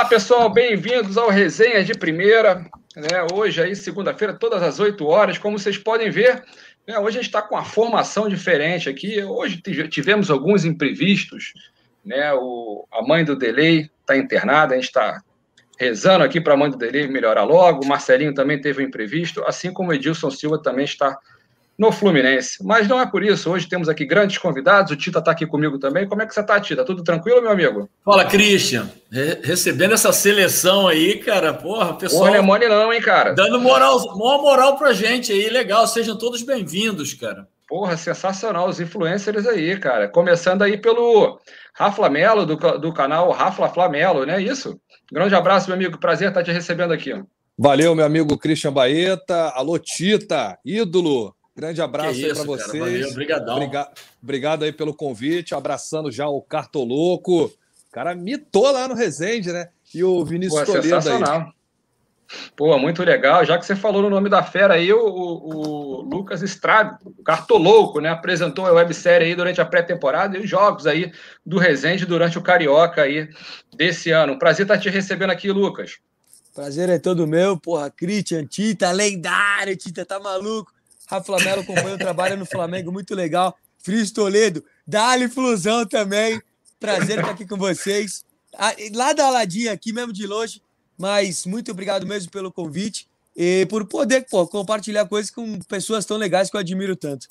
Olá, pessoal, bem-vindos ao Resenha de Primeira. Né? Hoje, aí, segunda-feira, todas as 8 horas. Como vocês podem ver, né? hoje a gente está com uma formação diferente aqui. Hoje tivemos alguns imprevistos. Né? O, a mãe do Delay está internada, a gente está rezando aqui para a mãe do Delay melhorar logo. O Marcelinho também teve um imprevisto, assim como o Edilson Silva também está no Fluminense. Mas não é por isso. Hoje temos aqui grandes convidados. O Tita está aqui comigo também. Como é que você está, Tita? Tudo tranquilo, meu amigo? Fala, Christian. Re recebendo essa seleção aí, cara. Porra, pessoal. Não é mole não, hein, cara? Dando moral, maior moral pra gente aí. Legal. Sejam todos bem-vindos, cara. Porra, sensacional. Os influencers aí, cara. Começando aí pelo Rafa Melo, do, do canal Rafa Flamelo, né? Isso. Grande abraço, meu amigo. Prazer estar te recebendo aqui. Valeu, meu amigo Christian Baeta. Alô, Tita, ídolo. Grande abraço isso, aí para vocês. Valeu, obrigadão. Obrigado, obrigado aí pelo convite. Abraçando já o Cartoloco. O cara mitou lá no Resende, né? E o Vinícius Pô, Toledo aí. Pô, muito legal. Já que você falou no nome da fera aí, o, o, o Lucas Estrade, o Cartolouco, né? Apresentou a websérie aí durante a pré-temporada e os jogos aí do Resende durante o Carioca aí desse ano. Prazer estar te recebendo aqui, Lucas. Prazer é todo meu, porra. Christian, Tita, lendário, Tita, tá maluco? Rafa Flamelo acompanha o trabalho no Flamengo, muito legal. Fris Toledo, Dali Flusão também. Prazer estar aqui com vocês. Ah, lá da Aladinha, aqui mesmo de longe, mas muito obrigado mesmo pelo convite e por poder pô, compartilhar coisas com pessoas tão legais que eu admiro tanto.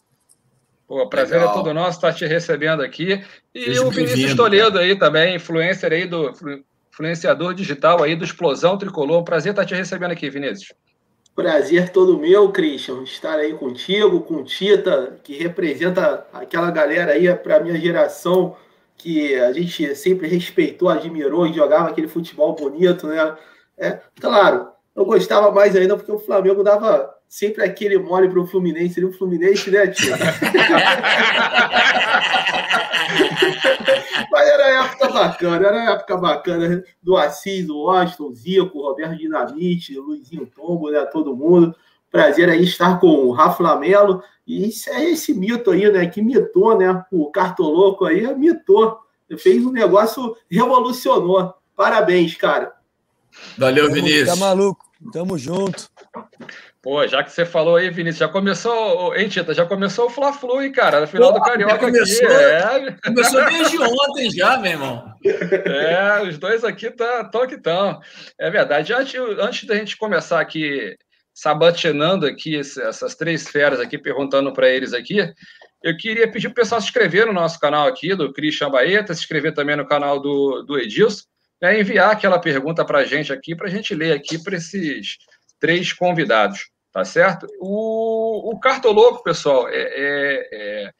Pô, prazer é Legal. é todo nosso estar te recebendo aqui. E Seja o Vinícius Toledo aí também, influencer aí do influenciador digital aí do Explosão Tricolor. Prazer estar te recebendo aqui, Vinícius. Prazer todo meu, Christian, estar aí contigo, com Tita, que representa aquela galera aí para a minha geração que a gente sempre respeitou, admirou e jogava aquele futebol bonito, né? É, claro, eu gostava mais ainda porque o Flamengo dava sempre aquele mole para o Fluminense, seria o Fluminense, né, Tita? Mas era época bacana, era época bacana do Assis, o Washington, Zico, Roberto Dinamite, Luizinho Tombo, né? Todo mundo. Prazer aí estar com o Rafa Lamelo. E isso é esse mito aí, né? Que mitou, né? O Cartoloco aí mitou. Fez um negócio, revolucionou. Parabéns, cara. Valeu, Vinícius. Tá maluco. Tamo junto. Pô, já que você falou aí, Vinícius, já começou, hein, Tita? Já começou o Fla-Flu, hein, cara? No final Pô, do Carioca começou, aqui. É... Começou desde ontem já, meu irmão. É, os dois aqui estão tá, que estão. É verdade. Antes, antes da gente começar aqui, sabatinando aqui essas três feras aqui, perguntando para eles aqui, eu queria pedir para o pessoal se inscrever no nosso canal aqui, do Christian Baeta, se inscrever também no canal do, do Edilson, né, enviar aquela pergunta para a gente aqui, para a gente ler aqui para esses três convidados, tá certo? O, o Cartoloco, pessoal, é, é, é,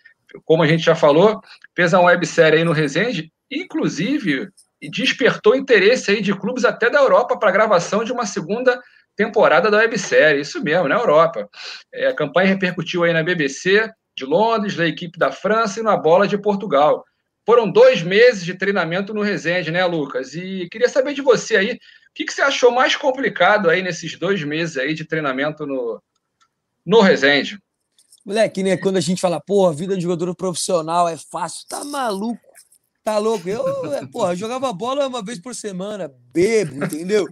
como a gente já falou, fez uma websérie aí no Resende, inclusive despertou interesse aí de clubes até da Europa para gravação de uma segunda temporada da websérie, isso mesmo, na Europa. É, a campanha repercutiu aí na BBC de Londres, na equipe da França e na Bola de Portugal. Foram dois meses de treinamento no Resende, né, Lucas? E queria saber de você aí, o que, que você achou mais complicado aí nesses dois meses aí de treinamento no, no Resende? Moleque, né? Quando a gente fala, porra, vida de jogador profissional é fácil, tá maluco? Tá louco? Eu, é, porra, jogava bola uma vez por semana, bebo, entendeu?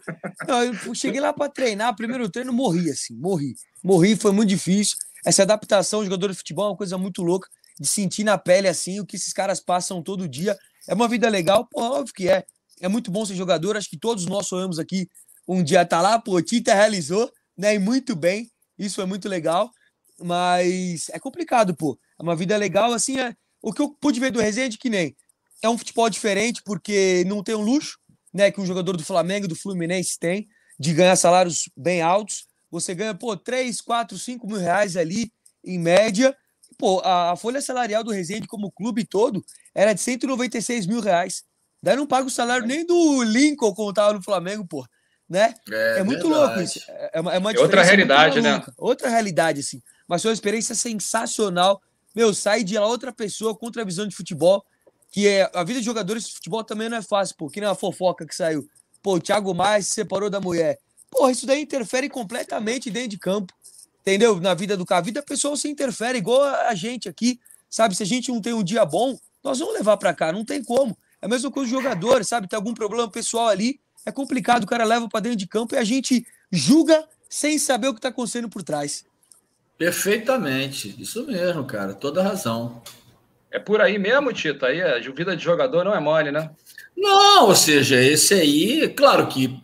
Não, eu cheguei lá para treinar, primeiro treino, morri, assim, morri. Morri, foi muito difícil. Essa adaptação, jogador de futebol, é uma coisa muito louca, de sentir na pele, assim, o que esses caras passam todo dia. É uma vida legal? Pô, óbvio que é é muito bom ser jogador. Acho que todos nós sonhamos aqui um dia estar tá lá. Pô, Tita realizou, né? E muito bem. Isso é muito legal. Mas é complicado, pô. É uma vida legal, assim. É... O que eu pude ver do Resende, que nem. É um futebol diferente, porque não tem um luxo, né? Que um jogador do Flamengo, do Fluminense tem, de ganhar salários bem altos. Você ganha, pô, 3, 4, 5 mil reais ali, em média. Pô, a, a folha salarial do Resende, como clube todo, era de 196 mil reais. Daí não paga o salário nem do Lincoln como tava no Flamengo, pô. Né? É, é muito verdade. louco isso. É, é uma, é uma é outra realidade, né? Outra realidade, assim. Mas foi uma experiência sensacional. Meu, sai de lá outra pessoa com outra visão de futebol. Que é a vida de jogadores de futebol também não é fácil, pô. Que nem a fofoca que saiu. Pô, o Thiago Maia se separou da mulher. Porra, isso daí interfere completamente dentro de campo. Entendeu? Na vida do cara. A vida pessoal se interfere, igual a gente aqui. Sabe? Se a gente não tem um dia bom, nós vamos levar para cá. Não tem como. É a mesma coisa do jogador, sabe? Tem algum problema pessoal ali, é complicado, o cara leva para dentro de campo e a gente julga sem saber o que está acontecendo por trás. Perfeitamente, isso mesmo, cara, toda razão. É por aí mesmo, Tito? Aí a vida de jogador não é mole, né? Não, ou seja, esse aí, claro que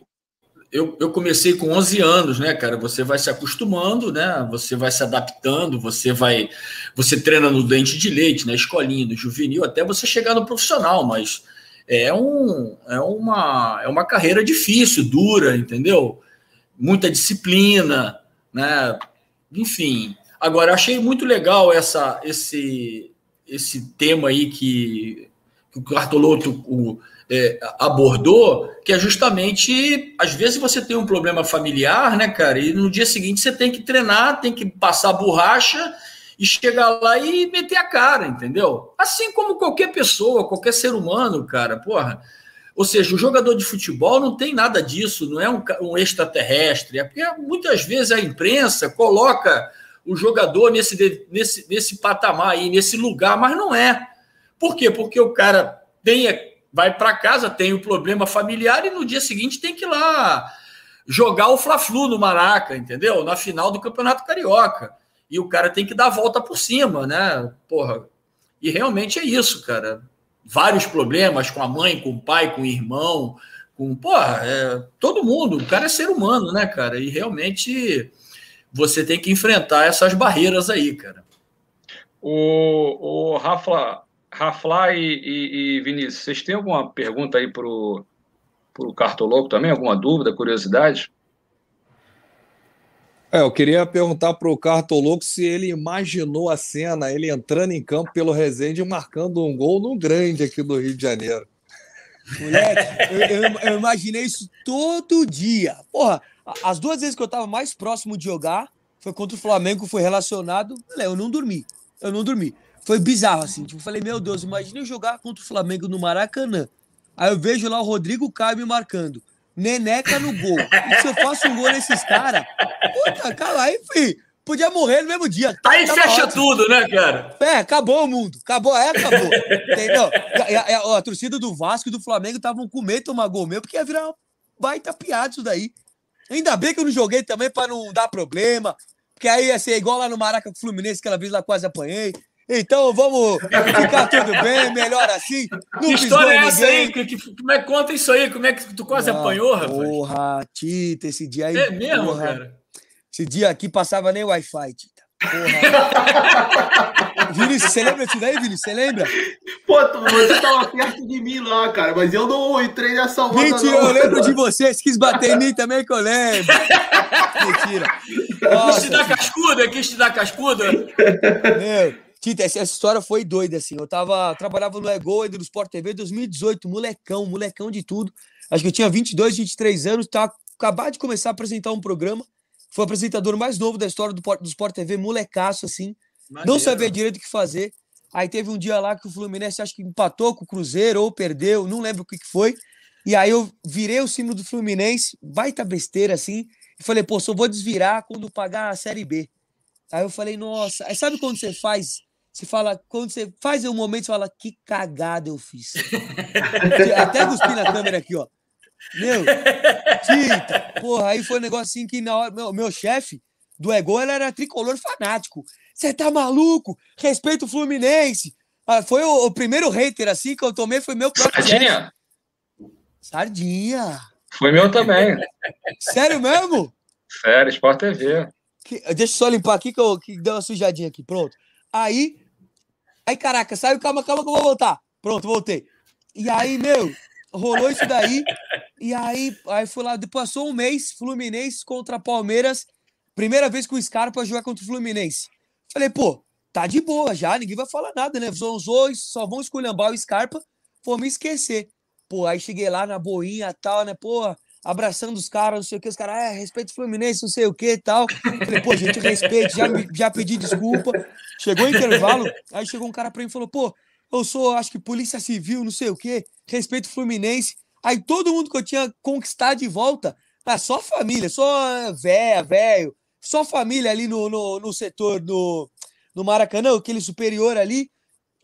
eu, eu comecei com 11 anos, né, cara? Você vai se acostumando, né? Você vai se adaptando, você vai. Você treina no dente de leite, na escolinha, no juvenil, até você chegar no profissional, mas é, um, é, uma, é uma carreira difícil, dura, entendeu? Muita disciplina, né? Enfim. Agora, achei muito legal essa, esse, esse tema aí que, que o Cartoloto o, é, abordou, que é justamente, às vezes você tem um problema familiar, né, cara, e no dia seguinte você tem que treinar, tem que passar borracha e chegar lá e meter a cara, entendeu? Assim como qualquer pessoa, qualquer ser humano, cara, porra. Ou seja, o jogador de futebol não tem nada disso, não é um, um extraterrestre, é porque muitas vezes a imprensa coloca o jogador nesse, nesse, nesse patamar aí, nesse lugar, mas não é. Por quê? Porque o cara tem vai para casa, tem o problema familiar e no dia seguinte tem que ir lá jogar o Fla-Flu no Maraca, entendeu? Na final do Campeonato Carioca. E o cara tem que dar a volta por cima, né? Porra. E realmente é isso, cara. Vários problemas com a mãe, com o pai, com o irmão, com, porra, é, todo mundo. O cara é ser humano, né, cara? E realmente você tem que enfrentar essas barreiras aí, cara. O, o Rafa, Rafla e, e, e, Vinícius, vocês têm alguma pergunta aí para o Cartoloco também? Alguma dúvida, curiosidade? É, eu queria perguntar para o Cartoloco se ele imaginou a cena, ele entrando em campo pelo Resende e marcando um gol no grande aqui do Rio de Janeiro. Moleque, eu, eu, eu, imaginei isso todo dia. Porra, as duas vezes que eu estava mais próximo de jogar foi contra o Flamengo, foi relacionado. Eu não dormi. Eu não dormi foi bizarro, assim. Tipo, falei, meu Deus, imagine eu jogar contra o Flamengo no Maracanã. Aí eu vejo lá o Rodrigo Caio me marcando. Neneca no gol. E se eu faço um gol nesses caras, puta, cara, aí, filho, podia morrer no mesmo dia. Aí fecha ótimo. tudo, né, cara? É, acabou o mundo. Acabou, é, acabou. Entendeu? A, a, a, a, torcida do Vasco e do Flamengo estavam com medo de tomar gol meu, porque ia virar uma baita piada isso daí. Ainda bem que eu não joguei também para não dar problema. Porque aí ia ser igual lá no Maraca com o Fluminense, aquela vez lá quase apanhei. Então vamos ficar tudo bem, melhor assim. Não que história é essa aí? Que, que, como é que conta isso aí? Como é que tu quase ah, apanhou, rapaz? Porra, Tita, esse dia aí. É mesmo, porra, cara? Esse dia aqui passava nem Wi-Fi, Tita. Porra. Vinícius, você lembra disso daí, Vinícius? Você lembra? Pô, você tava perto de mim lá, cara, mas eu não entrei nessa onda. Mentira, não. eu lembro de você. Se quis bater em mim também, que eu lembro. Mentira. Nossa, quis te dar cascuda? Quis te dar cascuda? Meu. Tita, essa, história foi doida, assim. Eu tava, trabalhava no Ego, ainda no Sport TV, 2018, molecão, molecão de tudo. Acho que eu tinha 22, 23 anos, tava acabar de começar a apresentar um programa. Foi o apresentador mais novo da história do, do Sport TV, molecaço, assim. Maneiro. Não sabia direito o que fazer. Aí teve um dia lá que o Fluminense acho que empatou com o Cruzeiro ou perdeu, não lembro o que, que foi. E aí eu virei o sino do Fluminense, baita besteira assim, e falei, pô, só vou desvirar quando pagar a Série B. Aí eu falei, nossa, aí sabe quando você faz você fala, quando você faz um momento, você fala, que cagada eu fiz. Até cuspi na câmera aqui, ó. Meu, tita, porra, aí foi um negócio assim que na hora, meu, meu chefe do Ego, ele era tricolor fanático. Você tá maluco? Respeito o Fluminense. Ah, foi o, o, primeiro hater assim que eu tomei, foi meu próprio. Sardinha? Sardinha. Foi meu também. Sério mesmo? Sério, Sport TV. Que, deixa eu só limpar aqui que, eu, que deu uma sujadinha aqui, pronto. Aí Aí, caraca, saiu, calma, calma que eu vou voltar. Pronto, voltei. E aí, meu, rolou isso daí. E aí, aí foi lá, passou um mês, Fluminense contra Palmeiras. Primeira vez com o Scarpa jogar contra o Fluminense. Falei, pô, tá de boa já, ninguém vai falar nada, né? São os dois, só vão esculhambar o Scarpa, vou me esquecer. Pô, aí cheguei lá na boinha e tal, né? Pô, abraçando os caras, não sei o que, os caras, é, respeito o Fluminense, não sei o que e tal. Falei, pô, gente, respeito, já, já pedi desculpa. Chegou o intervalo, aí chegou um cara pra mim e falou, pô, eu sou, acho que polícia civil, não sei o que, respeito o Fluminense. Aí todo mundo que eu tinha conquistado de volta, ah, só família, só véia, velho, só família ali no, no, no setor do no Maracanã, aquele superior ali.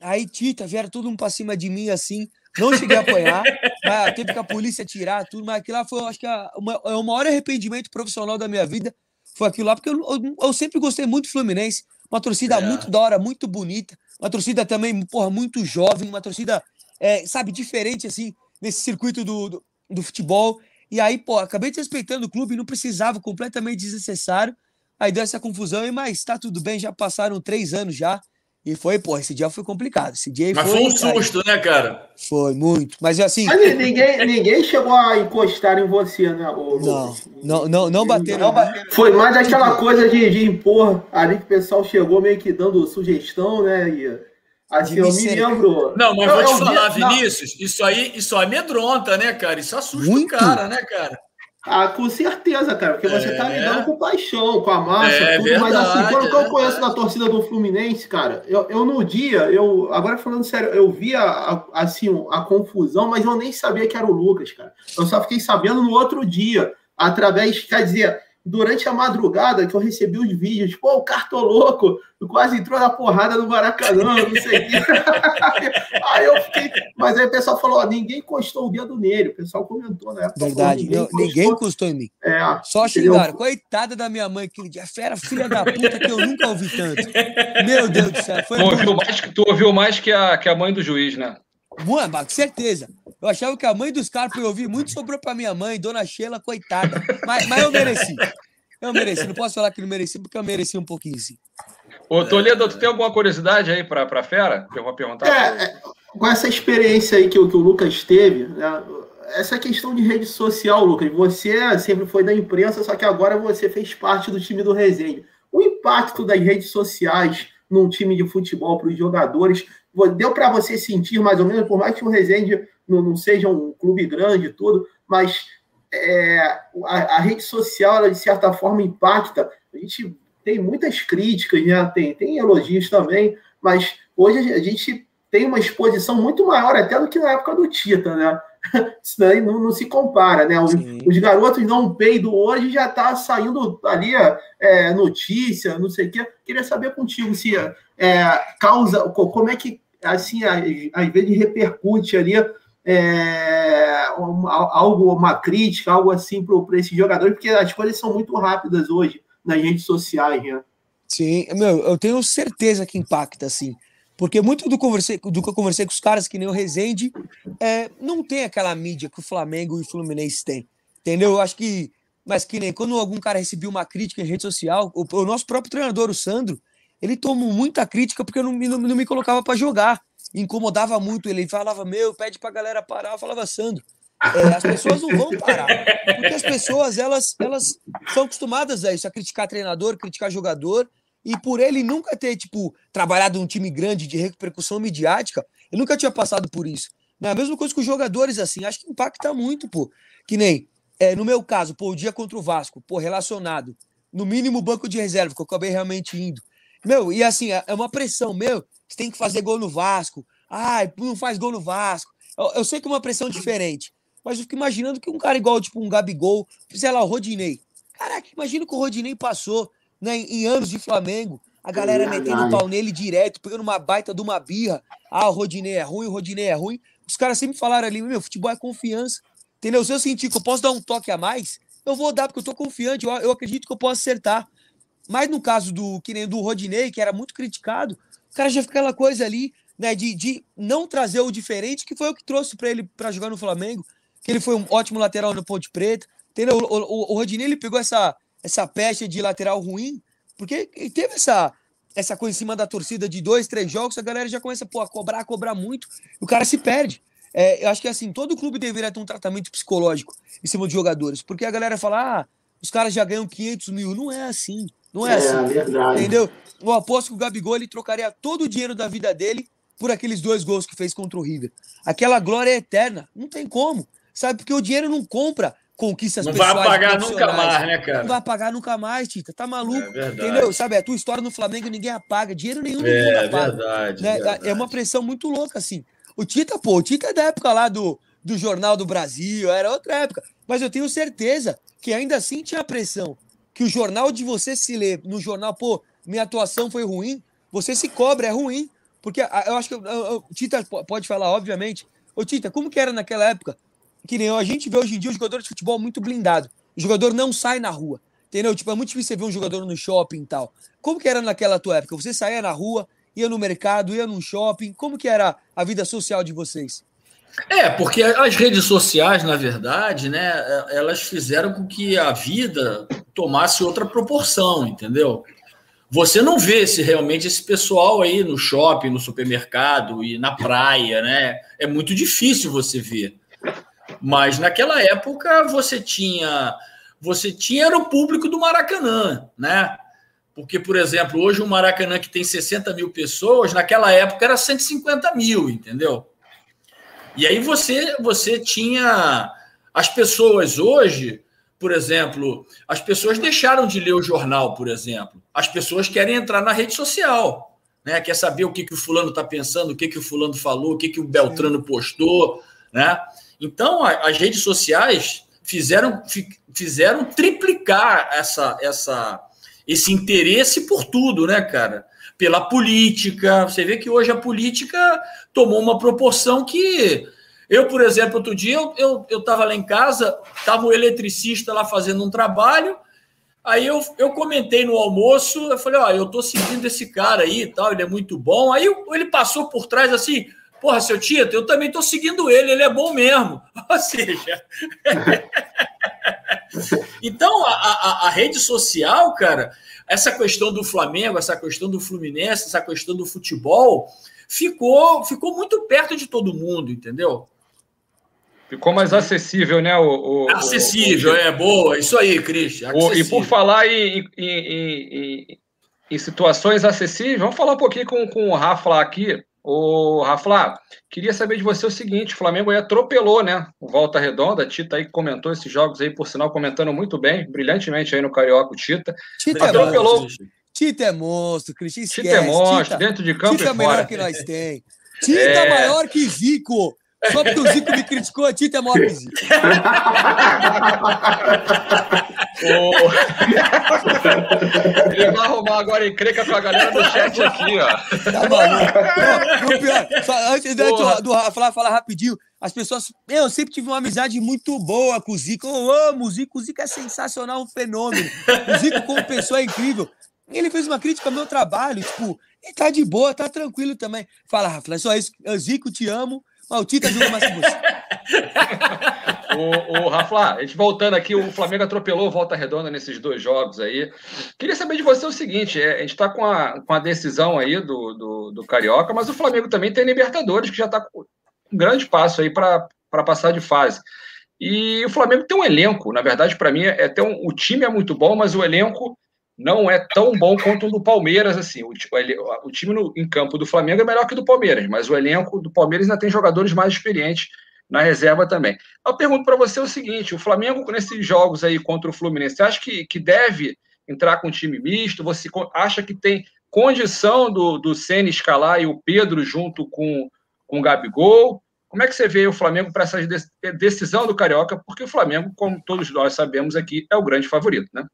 Aí, Tita, vieram todo mundo pra cima de mim assim. Não cheguei a apanhar, mas teve que a polícia tirar tudo, mas aquilo lá foi, acho que, a, uma, é o maior arrependimento profissional da minha vida. Foi aquilo lá, porque eu, eu, eu sempre gostei muito do Fluminense. Uma torcida é. muito da hora, muito bonita. Uma torcida também, porra, muito jovem. Uma torcida, é, sabe, diferente, assim, nesse circuito do, do, do futebol. E aí, pô, acabei desrespeitando o clube, não precisava, completamente desnecessário. Aí deu essa confusão, mas tá tudo bem, já passaram três anos já. E foi, pô, esse dia foi complicado. Esse dia Mas foi, foi um susto, né, cara? Foi, muito. Mas assim. Mas ninguém, ninguém chegou a encostar em você, né? O, não, não, não, não bateram. Não Foi mais aquela coisa de, de impor ali que o pessoal chegou meio que dando sugestão, né? E, assim, eu me lembro. Não, mas vou te falar, Vinícius, isso aí, isso aí amedronta, né, cara? Isso assusta muito. o cara, né, cara? Ah, com certeza, cara, porque você tá é. tá lidando com paixão, com a massa, é, tudo, verdade, mas assim, quando é eu conheço da torcida do Fluminense, cara, eu, eu no dia, eu, agora falando sério, eu via a, assim, a confusão, mas eu nem sabia que era o Lucas, cara. Eu só fiquei sabendo no outro dia, através, quer dizer, durante a madrugada que eu recebi os vídeos, pô, o cartoloco quase entrou na porrada no Maracanã, não sei o quê. aí eu fiquei. Mas aí o pessoal falou: ó, ninguém encostou o dedo nele. O pessoal comentou na época. Verdade, falou, ninguém, encostou. ninguém encostou em mim. É, Só xingaram. Coitada da minha mãe, aquele dia. Fera, filha da puta, que eu nunca ouvi tanto. Meu Deus do céu. Foi tu, ouviu mais, tu ouviu mais que a, que a mãe do juiz, né? Mano, com certeza. Eu achava que a mãe dos caras, eu ouvir muito, sobrou pra minha mãe, dona Sheila, coitada. Mas, mas eu mereci. Eu mereci. Não posso falar que não mereci, porque eu mereci um pouquinho, sim. Ô, Toledo, tu tem alguma curiosidade aí pra, pra Fera? Que eu vou perguntar. É, é, com essa experiência aí que, que o Lucas teve, né, essa questão de rede social, Lucas, você sempre foi da imprensa, só que agora você fez parte do time do Resende. O impacto das redes sociais num time de futebol para os jogadores, deu para você sentir mais ou menos, por mais que o Resende não, não seja um clube grande e tudo, mas é, a, a, rede social, ela, de certa forma, impacta. A gente tem muitas críticas, né? tem, tem elogios também, mas hoje a gente tem uma exposição muito maior até do que na época do Tita, né? Isso daí não, não se compara, né? Os, os, garotos dão um peido hoje já tá saindo ali é, notícia, não sei o quê. Queria saber contigo se é, causa, como é que assim, às vezes repercute ali é, algo, uma crítica, algo assim para esse jogador, porque as coisas são muito rápidas hoje nas redes sociais, né? Sim, meu, eu tenho certeza que impacta, assim. Porque muito do, conversei, do que eu conversei com os caras, que nem o Rezende, é, não tem aquela mídia que o Flamengo e o Fluminense têm. Entendeu? Eu acho que. Mas que nem quando algum cara recebeu uma crítica em rede social, o, o nosso próprio treinador, o Sandro, ele tomou muita crítica porque eu não, não, não me colocava para jogar incomodava muito. Ele falava, meu, pede pra galera parar. Eu falava, Sandro, é, as pessoas não vão parar. Porque as pessoas, elas, elas são acostumadas a isso, a criticar treinador, criticar jogador. E por ele nunca ter, tipo, trabalhado num time grande de repercussão midiática, ele nunca tinha passado por isso. É a mesma coisa com os jogadores, assim, acho que impacta muito, pô. Que nem, é, no meu caso, pô, o dia contra o Vasco, pô, relacionado. No mínimo banco de reserva, que eu acabei realmente indo. Meu, e assim, é, é uma pressão, meu, você tem que fazer gol no Vasco. Ai, não faz gol no Vasco. Eu, eu, sei que é uma pressão diferente, mas eu fico imaginando que um cara igual, tipo, um Gabigol, sei lá, o Rodinei. Caraca, imagina que o Rodinei passou né, em anos de Flamengo. A galera é metendo pau nele direto, pegando uma baita de uma birra. Ah, o Rodinei é ruim, o Rodinei é ruim. Os caras sempre falaram ali, meu, futebol é confiança. Entendeu? Se eu sentir que eu posso dar um toque a mais, eu vou dar, porque eu tô confiante, eu, eu acredito que eu posso acertar. Mas no caso do que nem do Rodinei, que era muito criticado, o cara já fica aquela coisa ali, né, de, de não trazer o diferente, que foi o que trouxe para ele para jogar no Flamengo, que ele foi um ótimo lateral no Ponte Preta. Entendeu? O, o, o Rodinei ele pegou essa, essa pecha de lateral ruim, porque teve essa, essa coisa em cima da torcida de dois, três jogos, a galera já começa pô, a cobrar, a cobrar muito, o cara se perde. É, eu acho que assim, todo clube deveria ter um tratamento psicológico em cima de jogadores, porque a galera fala, ah, os caras já ganham 500 mil. Não é assim. Não é, é assim. Verdade. Entendeu? Eu aposto que o Gabigol ele trocaria todo o dinheiro da vida dele por aqueles dois gols que fez contra o River. Aquela glória é eterna. Não tem como. Sabe? Porque o dinheiro não compra conquistas não pessoais. Não vai apagar nunca mais, né, cara? Não vai apagar nunca mais, Tita. Tá maluco? É entendeu? Sabe? A tua história no Flamengo ninguém apaga. Dinheiro nenhum é, apaga. Verdade, né? verdade. É uma pressão muito louca, assim. O Tita, pô, o Tita é da época lá do, do Jornal do Brasil, era outra época. Mas eu tenho certeza que ainda assim tinha pressão. Que o jornal de você se ler no jornal, pô, minha atuação foi ruim, você se cobra, é ruim. Porque eu acho que o Tita pode falar, obviamente. Ô, Tita, como que era naquela época? Que nem a gente vê hoje em dia o jogador de futebol muito blindado. O jogador não sai na rua. Entendeu? Tipo, é muito difícil você ver um jogador no shopping e tal. Como que era naquela tua época? Você saía na rua, ia no mercado, ia num shopping. Como que era a vida social de vocês? É, porque as redes sociais, na verdade, né, é, elas fizeram com que a vida tomasse outra proporção, entendeu? Você não vê se realmente esse pessoal aí no shopping, no supermercado e na praia, né? É muito difícil você ver. Mas naquela época você tinha você tinha o público do Maracanã, né? Porque, por exemplo, hoje um Maracanã que tem 60 mil pessoas, naquela época era 150 mil, entendeu? E aí você, você tinha as pessoas hoje, por exemplo, as pessoas deixaram de ler o jornal, por exemplo. As pessoas querem entrar na rede social, né? Quer saber o que, que o fulano está pensando, o que, que o fulano falou, o que, que o Beltrano postou, né? Então, as redes sociais fizeram, fizeram triplicar essa, essa, esse interesse por tudo, né, cara? pela política. Você vê que hoje a política tomou uma proporção que. Eu, por exemplo, outro dia eu estava eu, lá em casa, estava o um eletricista lá fazendo um trabalho. Aí eu, eu comentei no almoço, eu falei, ó, eu tô seguindo esse cara aí e tal, ele é muito bom. Aí ele passou por trás assim, porra, seu Tito, eu também tô seguindo ele, ele é bom mesmo. Ou seja. então, a, a, a rede social, cara, essa questão do Flamengo, essa questão do Fluminense, essa questão do futebol, ficou, ficou muito perto de todo mundo, entendeu? Ficou mais acessível, né? O, o acessível, o, é boa. Isso aí, Christian. E por falar em, em, em, em, situações acessíveis, vamos falar um pouquinho com, com o Rafa aqui. O Rafa, queria saber de você o seguinte: o Flamengo aí atropelou, né? O Volta Redonda, a Tita aí comentou esses jogos aí, por sinal, comentando muito bem, brilhantemente aí no Carioca, o Tita. Tita é atropelou. É monstro, Tita é monstro, Cristian. Tita é monstro, Tita, dentro de campo Tita é fora. melhor que nós tem. Tita é maior que Zico. Só porque o Zico me criticou, a Tita é maior que Zico. Ele vai arrumar agora encrenca com a galera do chat aqui, ó. Tá maluco. Não, pior, só, antes do, do falar, falar rapidinho, as pessoas. Eu sempre tive uma amizade muito boa com o Zico. Eu amo o Zico. O Zico é sensacional, um fenômeno. O Zico, como pessoa, é incrível. Ele fez uma crítica ao meu trabalho, tipo, e tá de boa, tá tranquilo também. Fala, Rafa, é só isso. Zico, te amo. Mas o Tita joga mais que você. o, o Rafa, a gente voltando aqui, o Flamengo atropelou Volta Redonda nesses dois jogos aí. Queria saber de você o seguinte: é, a gente está com a, com a decisão aí do, do, do, Carioca, mas o Flamengo também tem Libertadores, que já está com um grande passo aí para passar de fase. E o Flamengo tem um elenco, na verdade, para mim, é até um, o time é muito bom, mas o elenco não é tão bom quanto o do Palmeiras, assim. O, o, o time no, em campo do Flamengo é melhor que o do Palmeiras, mas o elenco do Palmeiras ainda tem jogadores mais experientes na reserva também. Eu pergunto para você o seguinte: o Flamengo, nesses jogos aí contra o Fluminense, você acha que, que deve entrar com um time misto? Você acha que tem condição do, do Senna escalar e o Pedro junto com, com o Gabigol? Como é que você vê o Flamengo para essa decisão do Carioca? Porque o Flamengo, como todos nós sabemos aqui, é o grande favorito, né?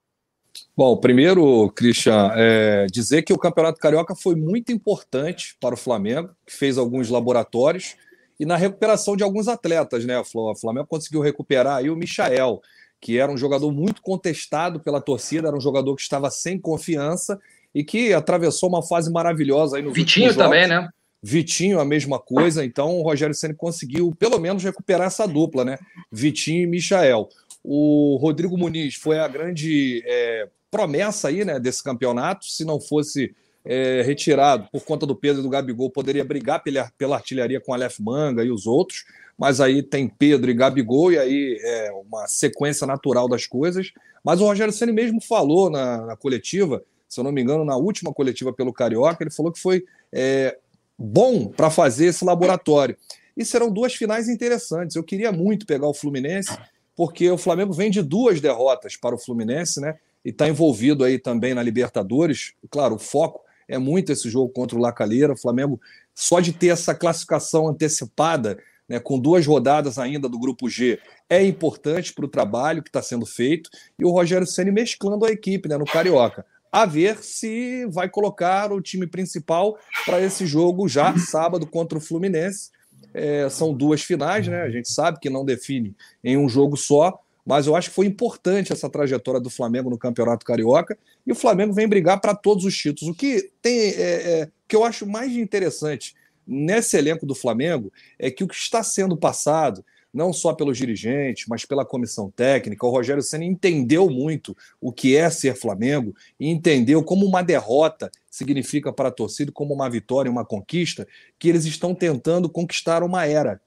Bom, primeiro, Christian, é dizer que o Campeonato Carioca foi muito importante para o Flamengo, que fez alguns laboratórios e na recuperação de alguns atletas, né? O Flamengo conseguiu recuperar aí o Michael, que era um jogador muito contestado pela torcida, era um jogador que estava sem confiança e que atravessou uma fase maravilhosa aí no Vitinho também, né? Vitinho, a mesma coisa. Então, o Rogério Ceni conseguiu, pelo menos, recuperar essa dupla, né? Vitinho e Michael. O Rodrigo Muniz foi a grande é, promessa aí, né, desse campeonato. Se não fosse é, retirado por conta do Pedro e do Gabigol, poderia brigar pela, pela artilharia com Aleph Manga e os outros, mas aí tem Pedro e Gabigol, e aí é uma sequência natural das coisas. Mas o Rogério Ceni mesmo falou na, na, coletiva, se eu não me engano, na última coletiva pelo Carioca, ele falou que foi é, bom para fazer esse laboratório. E serão duas finais interessantes. Eu queria muito pegar o Fluminense, porque o Flamengo vem de duas derrotas para o Fluminense, né? E está envolvido aí também na Libertadores. Claro, o foco é muito esse jogo contra o Lacalheira. O Flamengo, só de ter essa classificação antecipada, né, com duas rodadas ainda do Grupo G, é importante para o trabalho que está sendo feito. E o Rogério Ceni mesclando a equipe né, no Carioca. a ver se vai colocar o time principal para esse jogo já sábado contra o Fluminense. É, são duas finais, né? A gente sabe que não define em um jogo só, mas eu acho que foi importante essa trajetória do Flamengo no Campeonato Carioca e o Flamengo vem brigar para todos os títulos. O que tem é, é, que eu acho mais interessante nesse elenco do Flamengo é que o que está sendo passado não só pelos dirigentes, mas pela comissão técnica. O Rogério Senna entendeu muito o que é ser Flamengo e entendeu como uma derrota significa para a torcida, como uma vitória, uma conquista, que eles estão tentando conquistar uma era.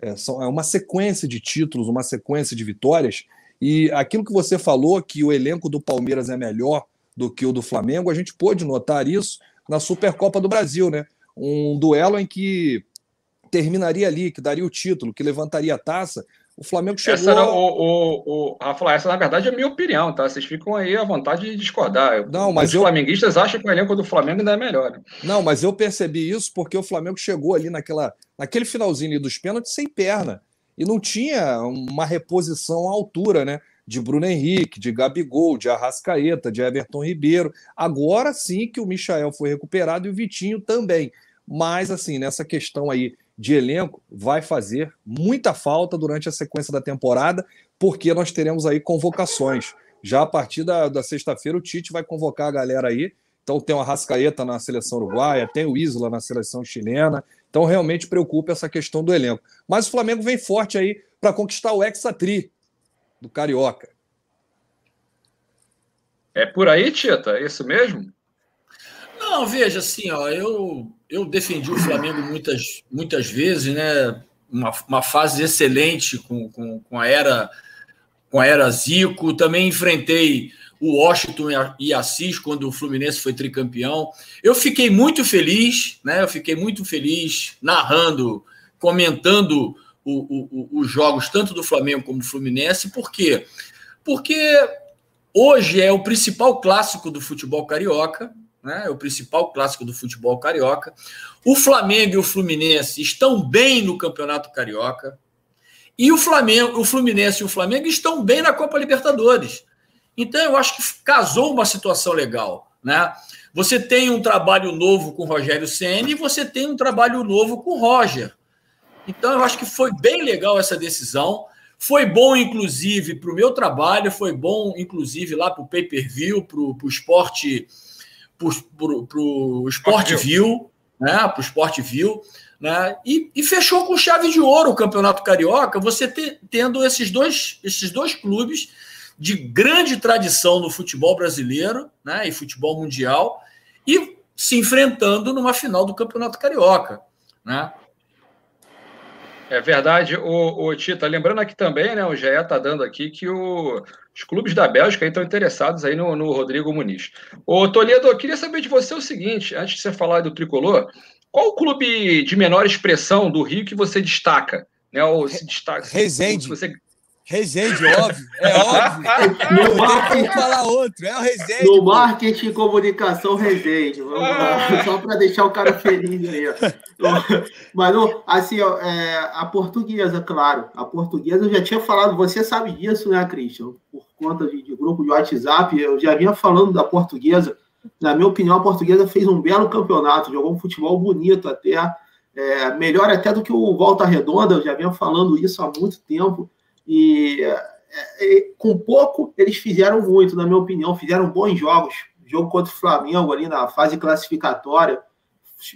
É, é uma sequência de títulos, uma sequência de vitórias. E aquilo que você falou, que o elenco do Palmeiras é melhor do que o do Flamengo, a gente pôde notar isso na Supercopa do Brasil, né? Um duelo em que terminaria ali, que daria o título, que levantaria a taça. O Flamengo chegou. Essa era o, o, o Rafa, essa na verdade é a minha opinião, tá? Vocês ficam aí à vontade de discordar. Não, mas Os eu... flamenguistas acham que o elenco do Flamengo ainda é melhor. Não, mas eu percebi isso porque o Flamengo chegou ali naquela, naquele finalzinho dos pênaltis sem perna. E não tinha uma reposição à altura, né? De Bruno Henrique, de Gabigol, de Arrascaeta, de Everton Ribeiro. Agora sim que o Michael foi recuperado e o Vitinho também. Mas, assim, nessa questão aí de elenco vai fazer muita falta durante a sequência da temporada, porque nós teremos aí convocações. Já a partir da, da sexta-feira, o Tite vai convocar a galera aí. Então tem o Arrascaeta na seleção uruguaia, tem o Isla na seleção chilena. Então realmente preocupa essa questão do elenco. Mas o Flamengo vem forte aí para conquistar o Hexatri do Carioca. É por aí, Tita? É isso mesmo? Não, veja, assim, ó, eu, eu defendi o Flamengo muitas, muitas vezes, né? Uma, uma fase excelente com, com, com, a era com a era Zico. Também enfrentei o Washington e Assis quando o Fluminense foi tricampeão. Eu fiquei muito feliz, né? Eu fiquei muito feliz narrando, comentando o, o, os jogos tanto do Flamengo como do Fluminense. Por quê? Porque hoje é o principal clássico do futebol carioca né? É o principal clássico do futebol carioca. O Flamengo e o Fluminense estão bem no Campeonato Carioca. E o Flamengo, o Fluminense e o Flamengo estão bem na Copa Libertadores. Então eu acho que casou uma situação legal, né? Você tem um trabalho novo com o Rogério Ceni e você tem um trabalho novo com o Roger. Então eu acho que foi bem legal essa decisão. Foi bom, inclusive, para o meu trabalho, foi bom, inclusive, lá para o pay-per-view, para o esporte para o Sport View, né? Para o Sport View, né? E, e, fechou com chave de ouro o Campeonato Carioca, você te, tendo esses dois, esses dois clubes de grande tradição no futebol brasileiro né? e futebol mundial e se enfrentando numa final do Campeonato Carioca. Né? É verdade, o, o Tita. Lembrando aqui também, né? O GE está dando aqui que o, os clubes da Bélgica estão interessados aí no, no Rodrigo Muniz. Ô, Toledo, eu queria saber de você o seguinte, antes de você falar do tricolor, qual o clube de menor expressão do Rio que você destaca? Né, ou se destaca? Resende. Você Resende, óbvio. É óbvio. No marketing, falar outro. É o Resende. No marketing e comunicação, Resende. Vamos lá. Só para deixar o cara feliz aí. Mas, assim, é, a portuguesa, claro. A portuguesa, eu já tinha falado, você sabe disso, né, Christian? Por conta de, de grupo de WhatsApp, eu já vinha falando da portuguesa. Na minha opinião, a portuguesa fez um belo campeonato, jogou um futebol bonito até. É, melhor até do que o Volta Redonda, eu já vinha falando isso há muito tempo. E é, é, com pouco eles fizeram muito, na minha opinião, fizeram bons jogos. Jogo contra o Flamengo ali na fase classificatória.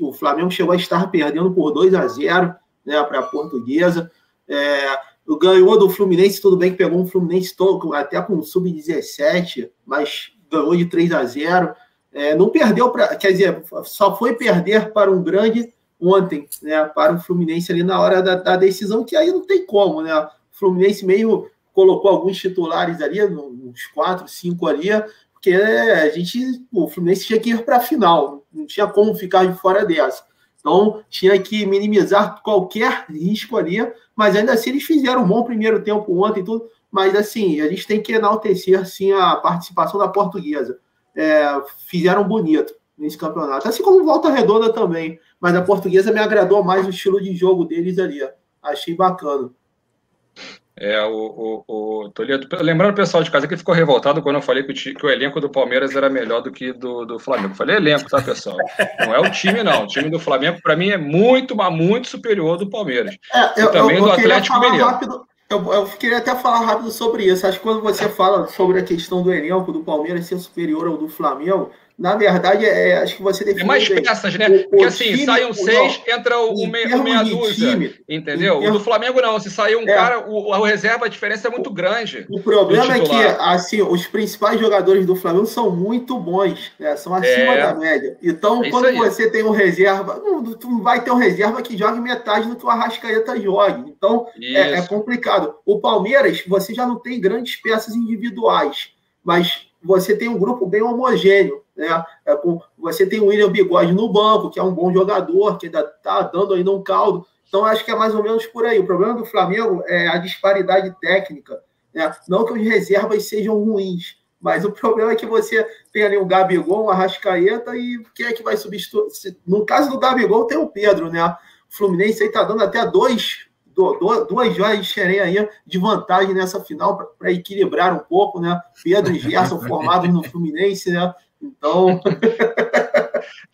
O Flamengo chegou a estar perdendo por 2 a 0 né, para a portuguesa. É, ganhou do Fluminense, tudo bem que pegou um Fluminense todo, até com sub-17, mas ganhou de 3 a 0. É, não perdeu para. Quer dizer, só foi perder para um grande ontem, né? Para o Fluminense ali na hora da, da decisão, que aí não tem como, né? Fluminense meio colocou alguns titulares ali, uns quatro, cinco ali, porque a gente, o Fluminense tinha que ir para a final, não tinha como ficar de fora dessa. Então, tinha que minimizar qualquer risco ali, mas ainda assim eles fizeram um bom primeiro tempo ontem e tudo, mas assim, a gente tem que enaltecer sim a participação da portuguesa. É, fizeram bonito nesse campeonato, assim como Volta Redonda também, mas a portuguesa me agradou mais o estilo de jogo deles ali, achei bacana. É, o, o, o Toledo. Lembrando o pessoal de casa que ficou revoltado quando eu falei que o, que o elenco do Palmeiras era melhor do que do, do Flamengo. Eu falei elenco, tá, pessoal? Não é o time, não. O time do Flamengo, para mim, é muito, mas muito superior do Palmeiras. É, eu, e também eu, eu do Atlético Mineiro. Eu, eu, queria até falar rápido sobre isso. Acho que quando você fala sobre a questão do elenco do Palmeiras ser superior ao do Flamengo, na verdade, é, acho que você define. É mais peças, né? O, Porque assim, time, saem seis, não, entra o, o meia, meia dúzia. Time, entendeu? O do Flamengo não. Se sair um é, cara, o, o reserva, a diferença é muito grande. O problema é que, assim, os principais jogadores do Flamengo são muito bons, né? São acima é, da média. Então, é quando você tem um reserva, não, tu não vai ter um reserva que jogue metade do que o Arrascaeta jogue. Então, é, é complicado. O Palmeiras, você já não tem grandes peças individuais, mas você tem um grupo bem homogêneo. Né? É com, você tem o William Bigode no banco, que é um bom jogador, que ainda está dando ainda um caldo. Então, acho que é mais ou menos por aí. O problema do Flamengo é a disparidade técnica. Né? Não que os reservas sejam ruins, mas o problema é que você tem ali o Gabigol, o Arrascaeta, e quem é que vai substituir? No caso do Gabigol, tem o Pedro, né? O Fluminense aí está dando até dois, duas joias de xerém aí de vantagem nessa final para equilibrar um pouco, né? Pedro e Gerson formados no Fluminense, né? Então.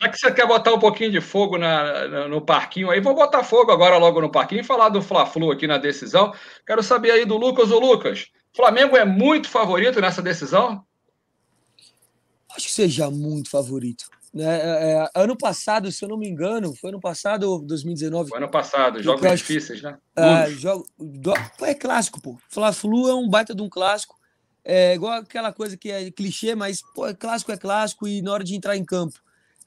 Já que você quer botar um pouquinho de fogo na, no parquinho aí, vou botar fogo agora logo no parquinho e falar do Fla-Flu aqui na decisão. Quero saber aí do Lucas ou Lucas. Flamengo é muito favorito nessa decisão? Acho que seja muito favorito. Né? É, é ano passado, se eu não me engano, foi ano passado ou 2019? Foi ano passado, jogos difíceis, né? É, jogo, do, é clássico, pô. Fla-Flu é um baita de um clássico. É igual aquela coisa que é clichê, mas pô, é clássico é clássico e na hora de entrar em campo